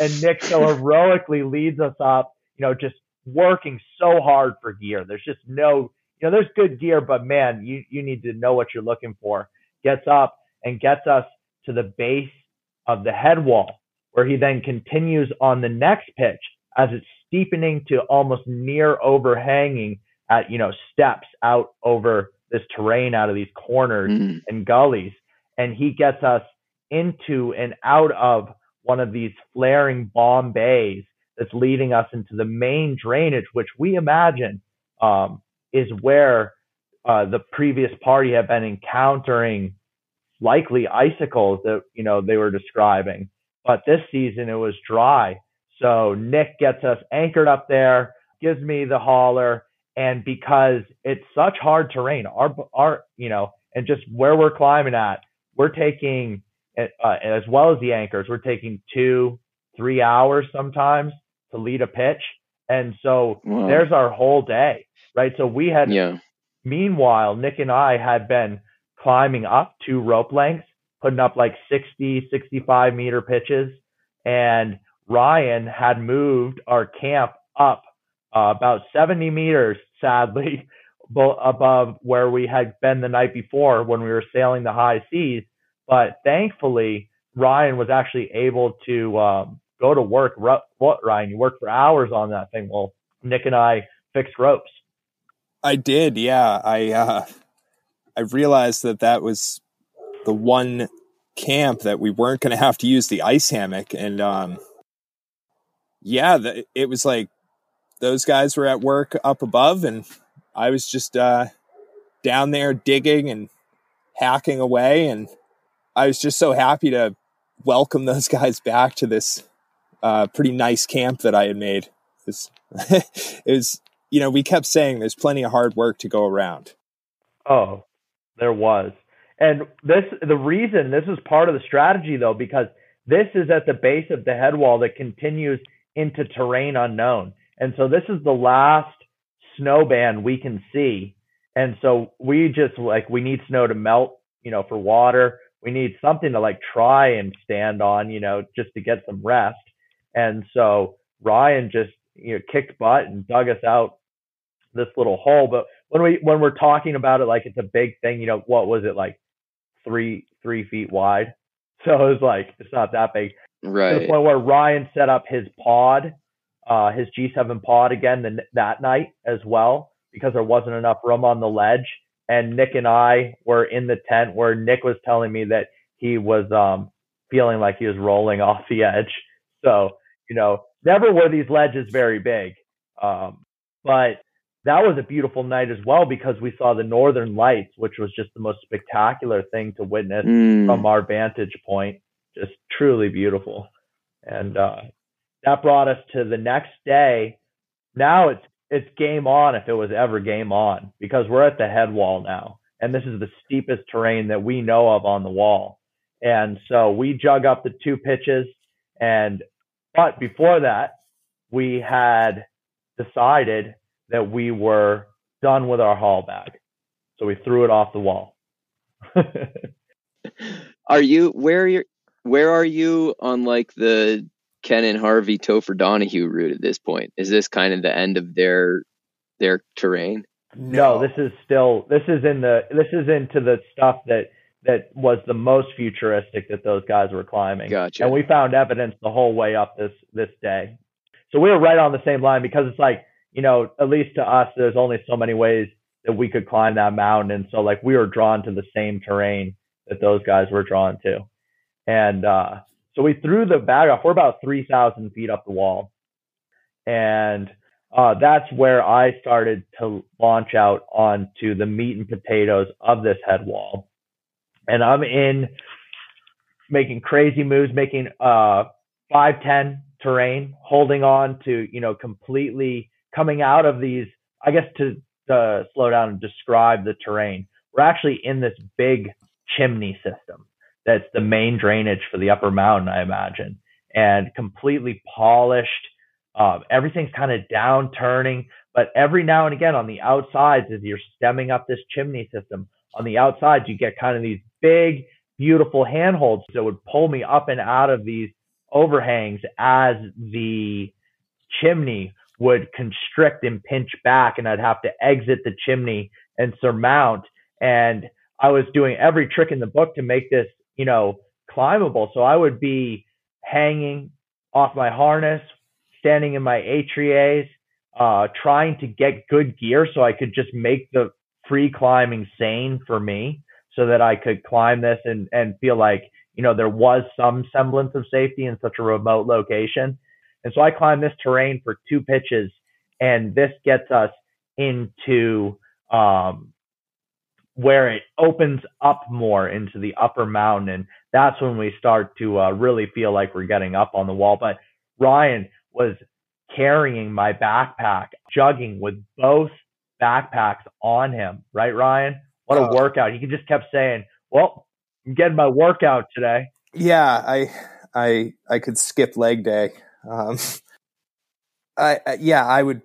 And Nick so heroically leads us up. You know, just working so hard for gear. There's just no, you know, there's good gear, but man, you you need to know what you're looking for. Gets up and gets us to the base of the head wall, where he then continues on the next pitch as it's steepening to almost near overhanging at you know steps out over this terrain out of these corners mm. and gullies and he gets us into and out of one of these flaring bomb bays that's leading us into the main drainage which we imagine um, is where uh, the previous party had been encountering likely icicles that you know they were describing. But this season it was dry. So nick gets us anchored up there gives me the hauler and because it's such hard terrain, our our you know, and just where we're climbing at, we're taking uh, as well as the anchors, we're taking two, three hours sometimes to lead a pitch, and so wow. there's our whole day, right? So we had, yeah. Meanwhile, Nick and I had been climbing up two rope lengths, putting up like 60, 65 meter pitches, and Ryan had moved our camp up uh, about 70 meters, sadly, above where we had been the night before when we were sailing the high seas. But thankfully, Ryan was actually able to um, go to work. What, Ryan? You worked for hours on that thing. Well, Nick and I fixed ropes. I did, yeah. I uh, I realized that that was the one camp that we weren't going to have to use the ice hammock, and um, yeah, the, it was like those guys were at work up above, and I was just uh, down there digging and hacking away. And I was just so happy to welcome those guys back to this uh, pretty nice camp that I had made. It was, it was, you know, we kept saying there's plenty of hard work to go around. Oh, there was. And this, the reason this is part of the strategy though, because this is at the base of the headwall that continues into terrain unknown. And so this is the last snow band we can see. And so we just like, we need snow to melt, you know, for water. We need something to like try and stand on, you know, just to get some rest. And so Ryan just, you know, kicked butt and dug us out this little hole. But when we, when we're talking about it, like it's a big thing, you know, what was it like three, three feet wide? So it was like, it's not that big. Right. To the point where Ryan set up his pod uh, his G7 pod again the, that night as well because there wasn't enough room on the ledge. And Nick and I were in the tent where Nick was telling me that he was um, feeling like he was rolling off the edge. So, you know, never were these ledges very big. Um, but that was a beautiful night as well because we saw the northern lights, which was just the most spectacular thing to witness mm. from our vantage point. Just truly beautiful. And uh, that brought us to the next day. Now it's it's game on if it was ever game on because we're at the head wall now. And this is the steepest terrain that we know of on the wall. And so we jug up the two pitches and but before that we had decided that we were done with our haul bag. So we threw it off the wall. are you where you where are you on like the Kennan Harvey Topher Donahue route at this point? Is this kind of the end of their their terrain? No, this is still this is in the this is into the stuff that that was the most futuristic that those guys were climbing. Gotcha. And we found evidence the whole way up this this day. So we were right on the same line because it's like, you know, at least to us, there's only so many ways that we could climb that mountain. And so like we were drawn to the same terrain that those guys were drawn to. And uh so we threw the bag off. We're about 3,000 feet up the wall. And uh, that's where I started to launch out onto the meat and potatoes of this head wall. And I'm in making crazy moves, making uh, 510 terrain, holding on to, you know, completely coming out of these, I guess to, slow down and describe the terrain. We're actually in this big chimney system that's the main drainage for the upper mountain, I imagine. and completely polished. Um, everything's kind of down turning, but every now and again on the outsides, as you're stemming up this chimney system, on the outsides, you get kind of these big, beautiful handholds that would pull me up and out of these overhangs as the chimney would constrict and pinch back, and I'd have to exit the chimney and surmount. And I was doing every trick in the book to make this, you know, climbable. So I would be hanging off my harness, standing in my aiders, uh, trying to get good gear so I could just make the free climbing sane for me so that I could climb this and, and feel like, you know, there was some semblance of safety in such a remote location. And so I climbed this terrain for two pitches and this gets us into, um, where it opens up more into the upper mountain. And that's when we start to uh, really feel like we're getting up on the wall. But Ryan was carrying my backpack, jugging with both backpacks on him, right, Ryan? What a oh. workout. He just kept saying, Well, I'm getting my workout today. Yeah, I I I could skip leg day. Um I, I yeah, I would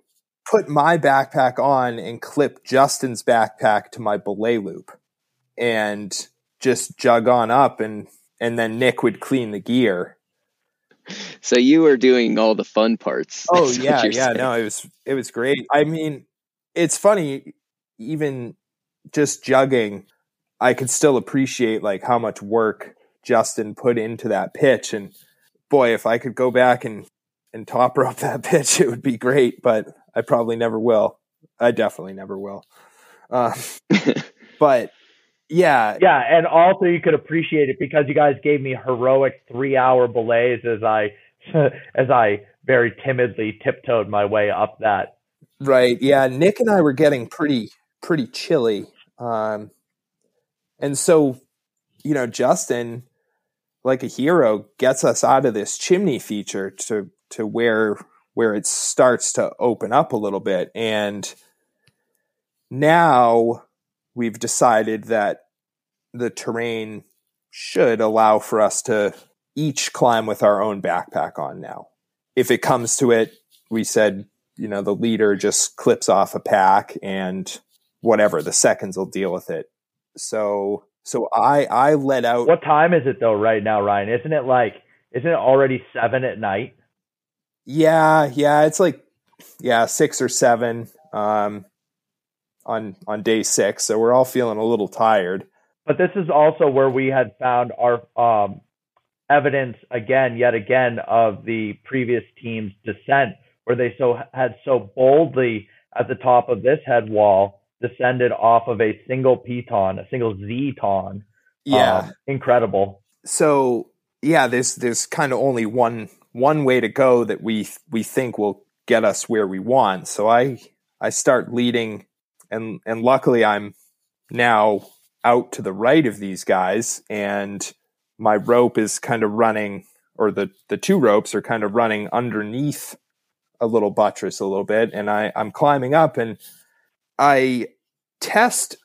put my backpack on and clip Justin's backpack to my belay loop and just jug on up and and then Nick would clean the gear. So you were doing all the fun parts. Oh yeah, yeah, saying. no, it was it was great. I mean, it's funny even just jugging, I could still appreciate like how much work Justin put into that pitch and boy, if I could go back and and top rope that pitch, it would be great, but I probably never will. I definitely never will. Uh, but yeah, yeah, and also you could appreciate it because you guys gave me heroic three hour belays as I as I very timidly tiptoed my way up that. Right. Yeah, Nick and I were getting pretty pretty chilly, um, and so you know Justin, like a hero, gets us out of this chimney feature to to where where it starts to open up a little bit. And now we've decided that the terrain should allow for us to each climb with our own backpack on now. If it comes to it, we said, you know, the leader just clips off a pack and whatever, the seconds will deal with it. So so I I let out What time is it though right now, Ryan? Isn't it like isn't it already seven at night? Yeah, yeah, it's like yeah, six or seven um, on on day six. So we're all feeling a little tired. But this is also where we had found our um, evidence again, yet again, of the previous team's descent, where they so had so boldly at the top of this head wall descended off of a single piton, a single Z-ton. Yeah, um, incredible. So yeah, there's there's kind of only one one way to go that we we think will get us where we want. So I I start leading and and luckily I'm now out to the right of these guys and my rope is kind of running or the the two ropes are kind of running underneath a little buttress a little bit and I I'm climbing up and I test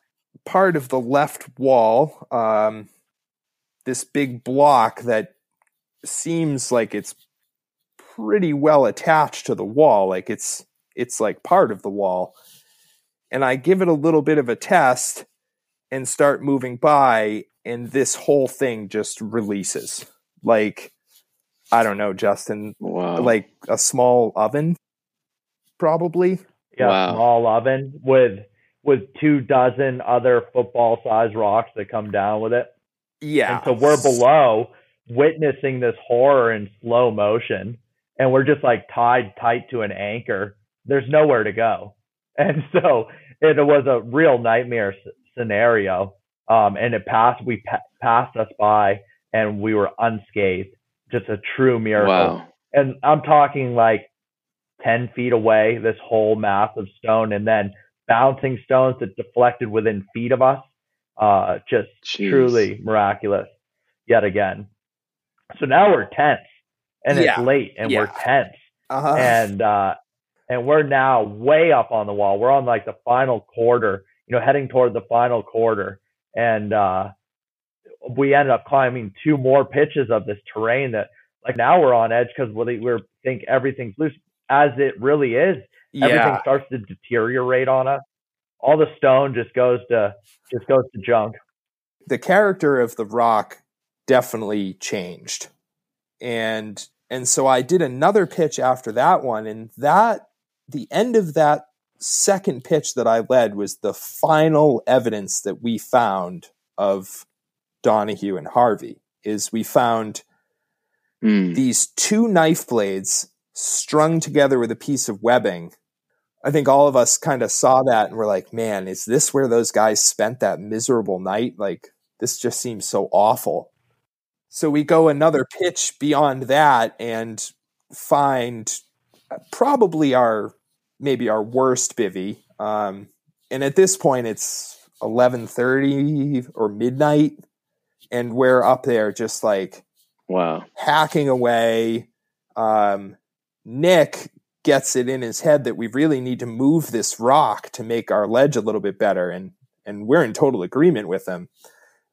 part of the left wall um, this big block that seems like it's pretty well attached to the wall like it's it's like part of the wall. And i give it a little bit of a test and start moving by and this whole thing just releases. Like i don't know justin wow. like a small oven probably yeah wow. small oven with with two dozen other football size rocks that come down with it yeah and so we're below witnessing this horror in slow motion and we're just like tied tight to an anchor. There's nowhere to go. And so it was a real nightmare scenario. Um, and it passed, we pa- passed us by and we were unscathed. Just a true miracle. Wow. And I'm talking like 10 feet away, this whole mass of stone, and then bouncing stones that deflected within feet of us. Uh, just Jeez. truly miraculous yet again. So now we're tense and yeah. it's late and yeah. we're tense uh-huh. and uh and we're now way up on the wall we're on like the final quarter you know heading toward the final quarter and uh we ended up climbing two more pitches of this terrain that like now we're on edge because we we think everything's loose, as it really is. Yeah. Everything starts to deteriorate on us. All the stone just goes to just goes to junk. the character of the rock definitely changed and and so i did another pitch after that one and that the end of that second pitch that i led was the final evidence that we found of donahue and harvey is we found Hmm. these two knife blades strung together with a piece of webbing. I think all of us kind of saw that and were like, man, is this where those guys spent that miserable night? Like, this just seems so awful. So we go another pitch beyond that and find probably our maybe our worst bivy. Um, and at this point, it's eleven thirty or midnight, and we're up there just like Wow. hacking away. Um, Nick gets it in his head that we really need to move this rock to make our ledge a little bit better, and and we're in total agreement with him.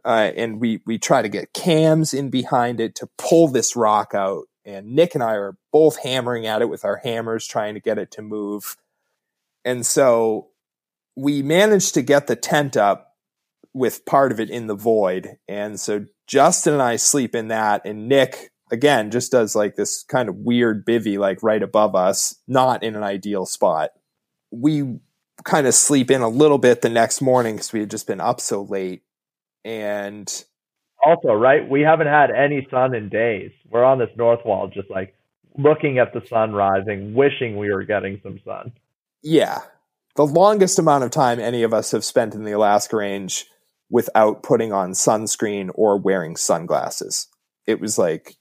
Uh, and we we try to get cams in behind it to pull this rock out. And Nick and I are both hammering at it with our hammers, trying to get it to move. And so we managed to get the tent up with part of it in the void. And so Justin and I sleep in that, and Nick again just does like this kind of weird bivy like right above us, not in an ideal spot. We kind of sleep in a little bit the next morning because we had just been up so late. And Also, right? We haven't had any sun in days. We're on this north wall, just like looking at the sun rising, wishing we were getting some sun. yeah, the longest amount of time any of us have spent in the Alaska range without putting on sunscreen or wearing sunglasses. It was like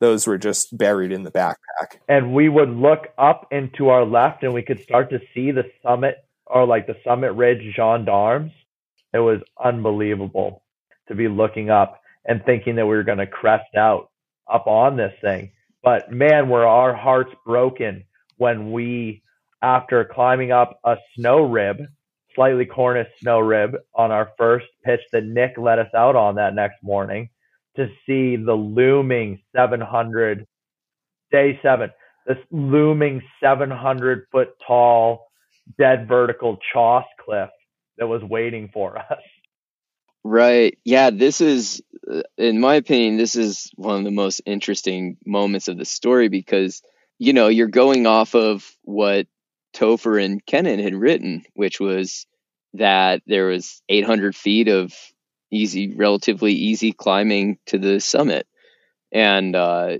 those were just buried in the backpack. and we would look up and to our left and we could start to see the summit or like the summit ridge gendarmes it was unbelievable to be looking up and thinking that we were going to crest out up on this thing but man were our hearts broken when we after climbing up a snow rib slightly cornice snow rib on our first pitch that nick let us out on that next morning to see the looming 700 day seven, this looming 700 foot tall, dead vertical choss cliff that was waiting for us. Right. Yeah, this is, uh, in my opinion, this is one of the most interesting moments of the story because, you know, you're going off of what Topher and Kennan had written, which was that there was 800 feet of easy, relatively easy climbing to the summit. And uh,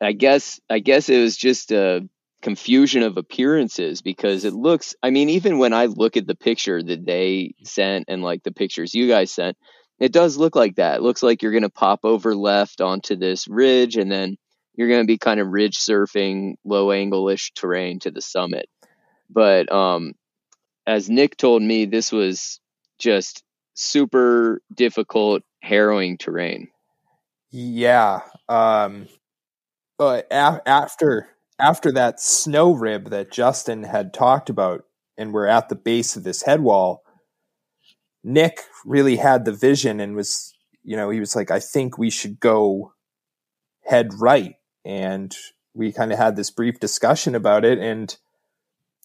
I guess, I guess it was just a confusion of appearances because it looks, I mean, even when I look at the picture that they sent and like the pictures you guys sent, it does look like that. It looks like you're going to pop over left onto this ridge and then you're going to be kind of ridge surfing low angle ish terrain to the summit. But um, as Nick told me, this was just super difficult, harrowing terrain. Yeah. Um, but a- after after that snow rib that Justin had talked about, and we're at the base of this head wall, Nick really had the vision and was, you know, he was like, I think we should go head right. And we kind of had this brief discussion about it, and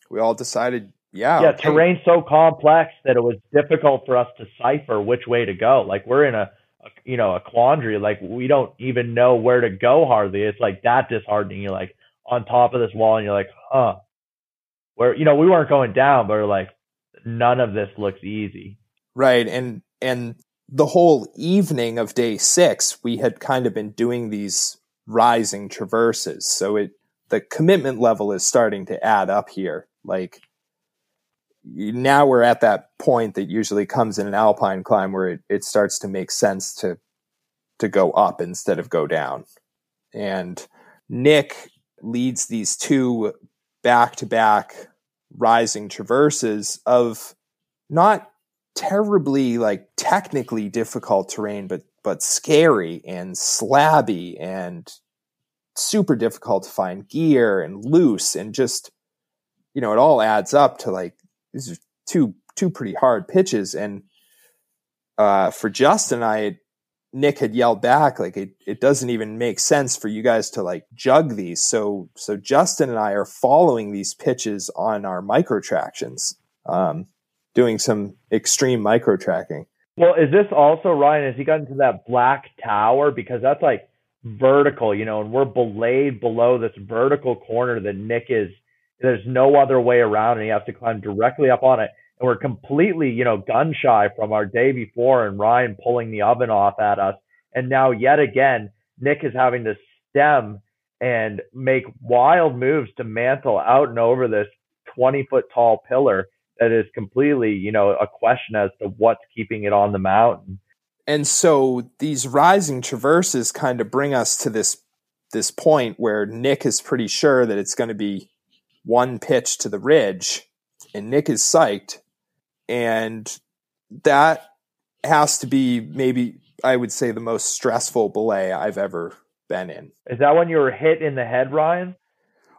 we all decided, yeah, yeah, okay. terrain's so complex that it was difficult for us to cipher which way to go. Like we're in a, a you know, a quandary. Like we don't even know where to go hardly. It's like that disheartening. You're like on top of this wall and you're like, huh. Where you know, we weren't going down, but we're like, none of this looks easy. Right. And and the whole evening of day six, we had kind of been doing these rising traverses. So it the commitment level is starting to add up here. Like now we're at that point that usually comes in an alpine climb where it, it starts to make sense to to go up instead of go down. And Nick leads these two back to back rising traverses of not terribly like technically difficult terrain but but scary and slabby and super difficult to find gear and loose and just you know it all adds up to like these are two two pretty hard pitches and uh for Justin and I Nick had yelled back like it, it doesn't even make sense for you guys to like jug these. So so Justin and I are following these pitches on our Micro Traxions, um, doing some extreme micro tracking. Well, is this also Ryan? Has he gotten to that black tower because that's like vertical, you know, and we're belayed below this vertical corner that Nick is. There's no other way around, and he has to climb directly up on it and we're completely, you know, gun shy from our day before and Ryan pulling the oven off at us. And now yet again, Nick is having to stem and make wild moves to mantle out and over this 20 foot tall pillar that is completely, you know, a question as to what's keeping it on the mountain. And so these rising traverses kind of bring us to this this point where Nick is pretty sure that it's going to be one pitch to the ridge and Nick is psyched and that has to be maybe I would say the most stressful belay I've ever been in. Is that when you were hit in the head, Ryan?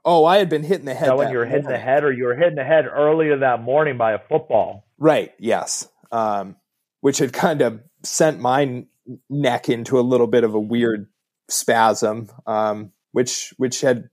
Oh, I had been hit in the head. Is that when you were hit in the head, or you were hit in the head earlier that morning by a football? Right. Yes. Um, which had kind of sent my neck into a little bit of a weird spasm, um, which which had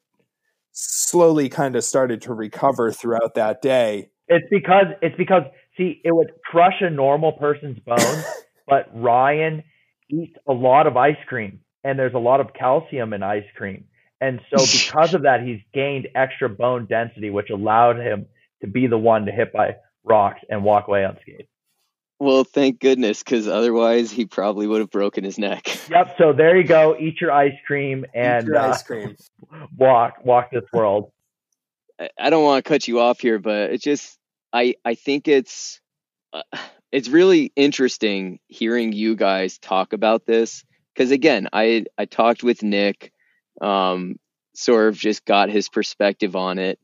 slowly kind of started to recover throughout that day. It's because it's because see, it would crush a normal person's bones, but Ryan eats a lot of ice cream and there's a lot of calcium in ice cream. And so because of that, he's gained extra bone density, which allowed him to be the one to hit by rocks and walk away unscathed. Well, thank goodness, because otherwise he probably would have broken his neck. Yep. So there you go. Eat your ice cream and your ice cream. Uh, walk walk this world. I don't want to cut you off here, but it just I I think it's uh, it's really interesting hearing you guys talk about this because again, I I talked with Nick, um, sort of just got his perspective on it,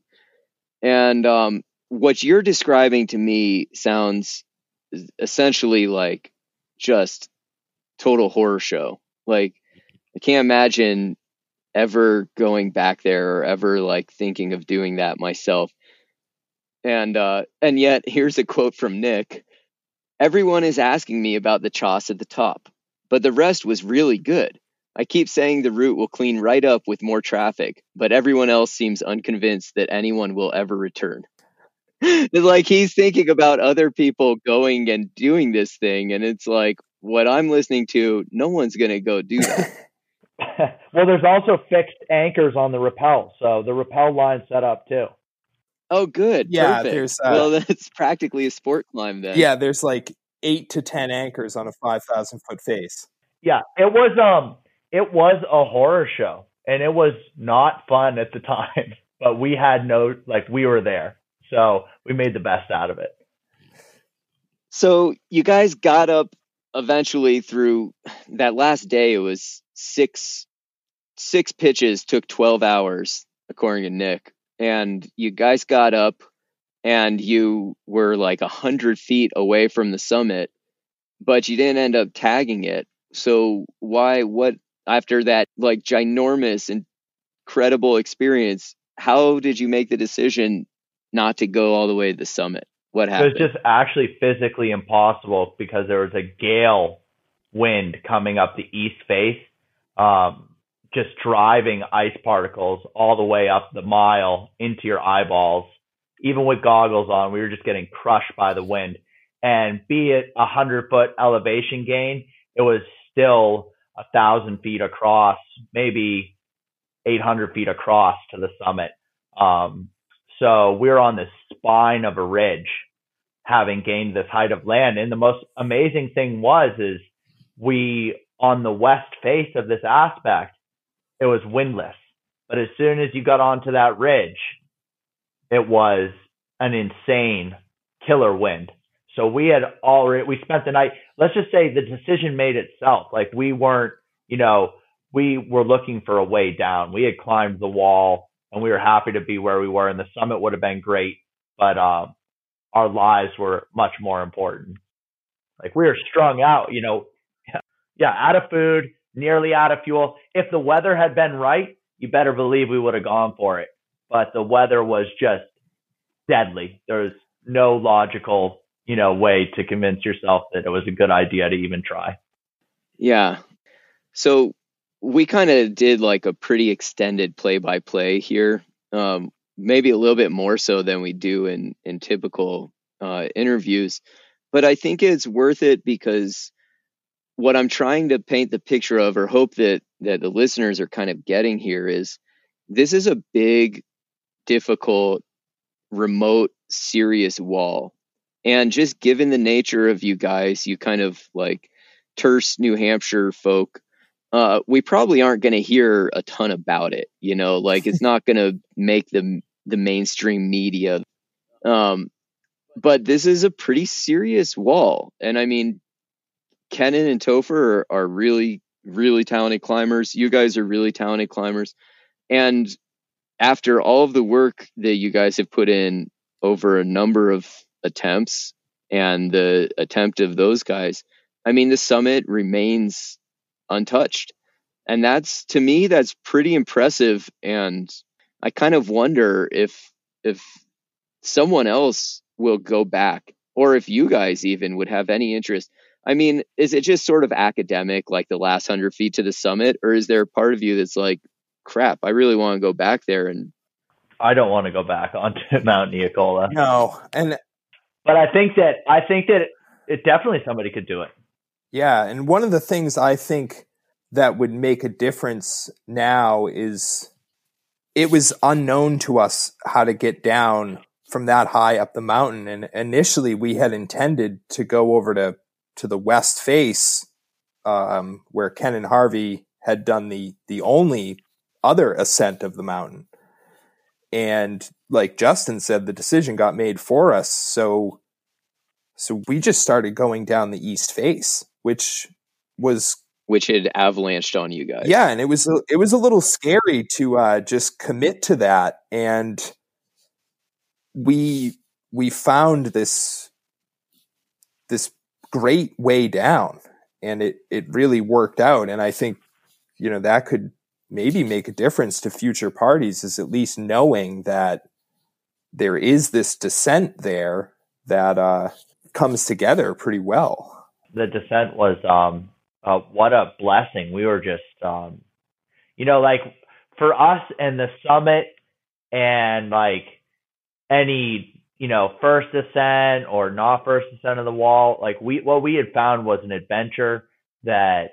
and um, what you're describing to me sounds essentially like just total horror show. Like I can't imagine ever going back there or ever like thinking of doing that myself. And uh, and yet here's a quote from Nick. Everyone is asking me about the choss at the top, but the rest was really good. I keep saying the route will clean right up with more traffic, but everyone else seems unconvinced that anyone will ever return. It's like he's thinking about other people going and doing this thing, and it's like what I'm listening to, no one's gonna go do that. well, there's also fixed anchors on the rappel, so the rappel line set up too. Oh, good. Yeah, Perfect. there's uh, well, that's practically a sport climb then. Yeah, there's like eight to ten anchors on a five thousand foot face. Yeah, it was um, it was a horror show, and it was not fun at the time, but we had no like we were there, so we made the best out of it. So you guys got up eventually through that last day. It was six six pitches took twelve hours, according to Nick and you guys got up and you were like a hundred feet away from the summit, but you didn't end up tagging it. So why? What after that like ginormous and incredible experience? How did you make the decision not to go all the way to the summit? What happened? It was just actually physically impossible because there was a gale wind coming up the east face. Um, just driving ice particles all the way up the mile into your eyeballs. Even with goggles on, we were just getting crushed by the wind. And be it a hundred foot elevation gain, it was still a thousand feet across, maybe 800 feet across to the summit. Um, so we're on the spine of a ridge, having gained this height of land. And the most amazing thing was, is we on the west face of this aspect, it was windless. But as soon as you got onto that ridge, it was an insane killer wind. So we had already we spent the night. Let's just say the decision made itself. Like we weren't, you know, we were looking for a way down. We had climbed the wall and we were happy to be where we were. And the summit would have been great, but um, our lives were much more important. Like we were strung out, you know, yeah, out of food, nearly out of fuel. If the weather had been right, you better believe we would have gone for it. But the weather was just deadly. There's no logical, you know, way to convince yourself that it was a good idea to even try. Yeah. So we kind of did like a pretty extended play by play here. Um, maybe a little bit more so than we do in in typical uh, interviews. But I think it's worth it because what I'm trying to paint the picture of, or hope that that the listeners are kind of getting here, is this is a big, difficult, remote, serious wall, and just given the nature of you guys, you kind of like terse New Hampshire folk. Uh, we probably aren't going to hear a ton about it. You know, like it's not going to make the the mainstream media. Um, but this is a pretty serious wall. And I mean, Kennan and Topher are, are really, really talented climbers. You guys are really talented climbers. And after all of the work that you guys have put in over a number of attempts and the attempt of those guys, I mean, the summit remains untouched. And that's to me, that's pretty impressive. And I kind of wonder if if someone else will go back or if you guys even would have any interest. I mean, is it just sort of academic, like the last hundred feet to the summit, or is there a part of you that's like, crap, I really want to go back there and I don't want to go back onto Mount Neacola. No, and but I think that I think that it definitely somebody could do it. Yeah, and one of the things I think that would make a difference now is it was unknown to us how to get down from that high up the mountain. And initially, we had intended to go over to to the west face, um, where Kennan Harvey had done the the only other ascent of the mountain. And like Justin said, the decision got made for us. So so we just started going down the east face, which was which had avalanched on you guys. Yeah, and it was it was a little scary to uh, just commit to that, and we we found this this great way down, and it it really worked out, and I think you know that could maybe make a difference to future parties is at least knowing that there is this descent there that uh, comes together pretty well. The descent was um, uh, what a blessing. We were just, um, you know, like for us and the summit and like any, you know, first ascent or not first ascent of the wall, like we, what we had found was an adventure that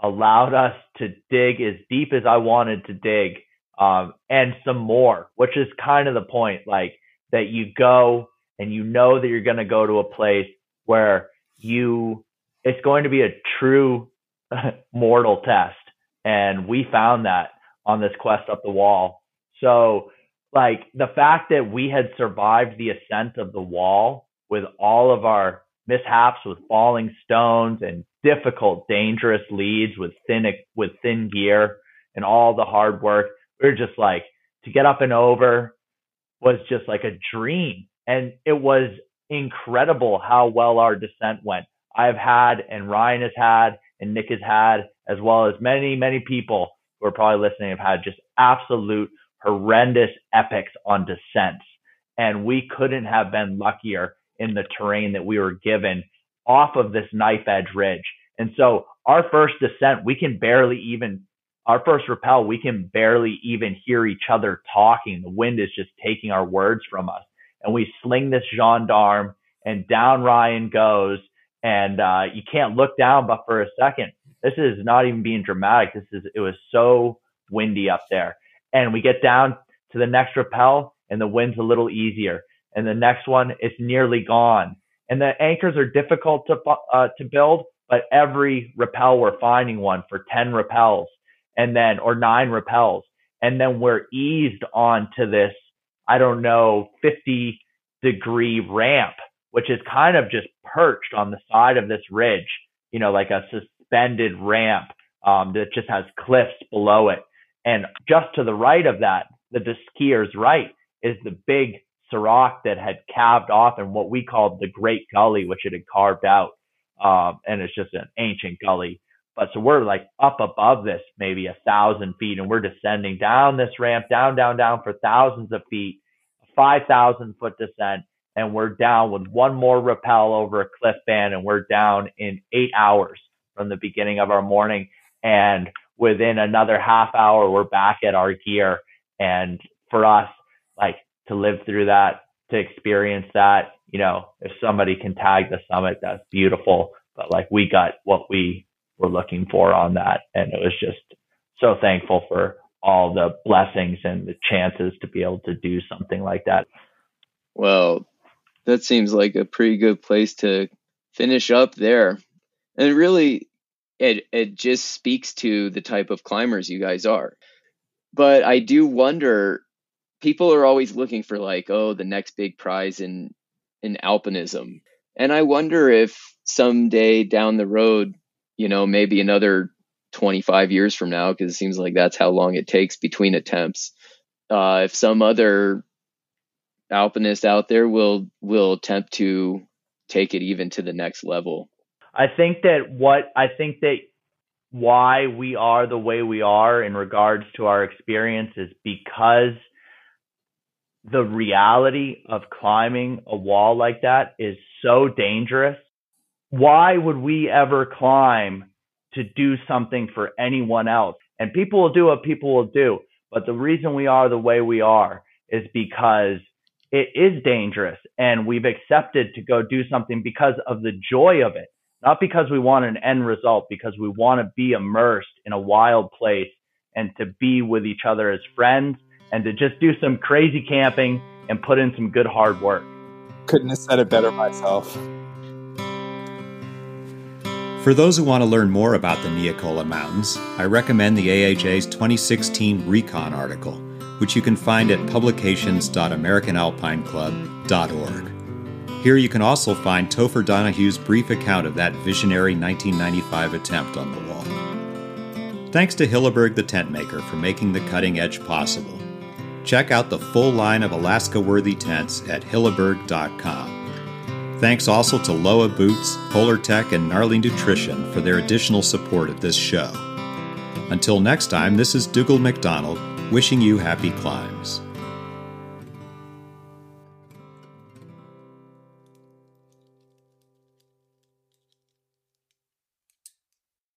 allowed us to dig as deep as I wanted to dig, um, and some more, which is kind of the point, like that you go and you know that you're going to go to a place where you it's going to be a true mortal test. And we found that on this quest up the wall. So, like the fact that we had survived the ascent of the wall with all of our mishaps with falling stones and difficult, dangerous leads with thin with thin gear and all the hard work, we are just like to get up and over was just like a dream. And it was incredible how well our descent went. I've had and Ryan has had and Nick has had, as well as many, many people who are probably listening have had just absolute horrendous epics on descents. And we couldn't have been luckier in the terrain that we were given off of this knife edge ridge. And so our first descent, we can barely even, our first rappel, we can barely even hear each other talking. The wind is just taking our words from us. And we sling this gendarme and down Ryan goes and uh, you can't look down but for a second. This is not even being dramatic. This is it was so windy up there, and we get down to the next rappel, and the wind's a little easier, and the next one is nearly gone, and the anchors are difficult to uh, to build, but every rappel we're finding one for ten rappels, and then or nine rappels, and then we're eased onto this I don't know 50 degree ramp which is kind of just perched on the side of this ridge, you know, like a suspended ramp um, that just has cliffs below it. And just to the right of that, the, the skier's right, is the big Serac that had calved off in what we called the Great Gully, which it had carved out. Um, and it's just an ancient gully. But so we're like up above this, maybe a thousand feet, and we're descending down this ramp, down, down, down for thousands of feet, 5,000 foot descent and we're down with one more rappel over a cliff band and we're down in eight hours from the beginning of our morning. And within another half hour, we're back at our gear. And for us, like to live through that, to experience that, you know, if somebody can tag the summit, that's beautiful. But like we got what we were looking for on that. And it was just so thankful for all the blessings and the chances to be able to do something like that. Well, that seems like a pretty good place to finish up there. And really, it it just speaks to the type of climbers you guys are. But I do wonder people are always looking for like, oh, the next big prize in in alpinism. And I wonder if someday down the road, you know, maybe another 25 years from now, because it seems like that's how long it takes between attempts. Uh, if some other alpinist out there will will attempt to take it even to the next level. I think that what I think that why we are the way we are in regards to our experience is because the reality of climbing a wall like that is so dangerous. Why would we ever climb to do something for anyone else? And people will do what people will do. But the reason we are the way we are is because it is dangerous and we've accepted to go do something because of the joy of it, not because we want an end result, because we want to be immersed in a wild place and to be with each other as friends and to just do some crazy camping and put in some good hard work. Couldn't have said it better myself. For those who want to learn more about the Neacola Mountains, I recommend the AAJ's 2016 Recon article, which you can find at publications.americanalpineclub.org. Here you can also find Topher Donahue's brief account of that visionary 1995 attempt on the wall. Thanks to Hilleberg the tent maker for making the cutting edge possible. Check out the full line of Alaska worthy tents at hilleberg.com. Thanks also to Lowa Boots, Polartec, and Gnarly Nutrition for their additional support of this show. Until next time, this is Dougald MacDonald wishing you happy climbs.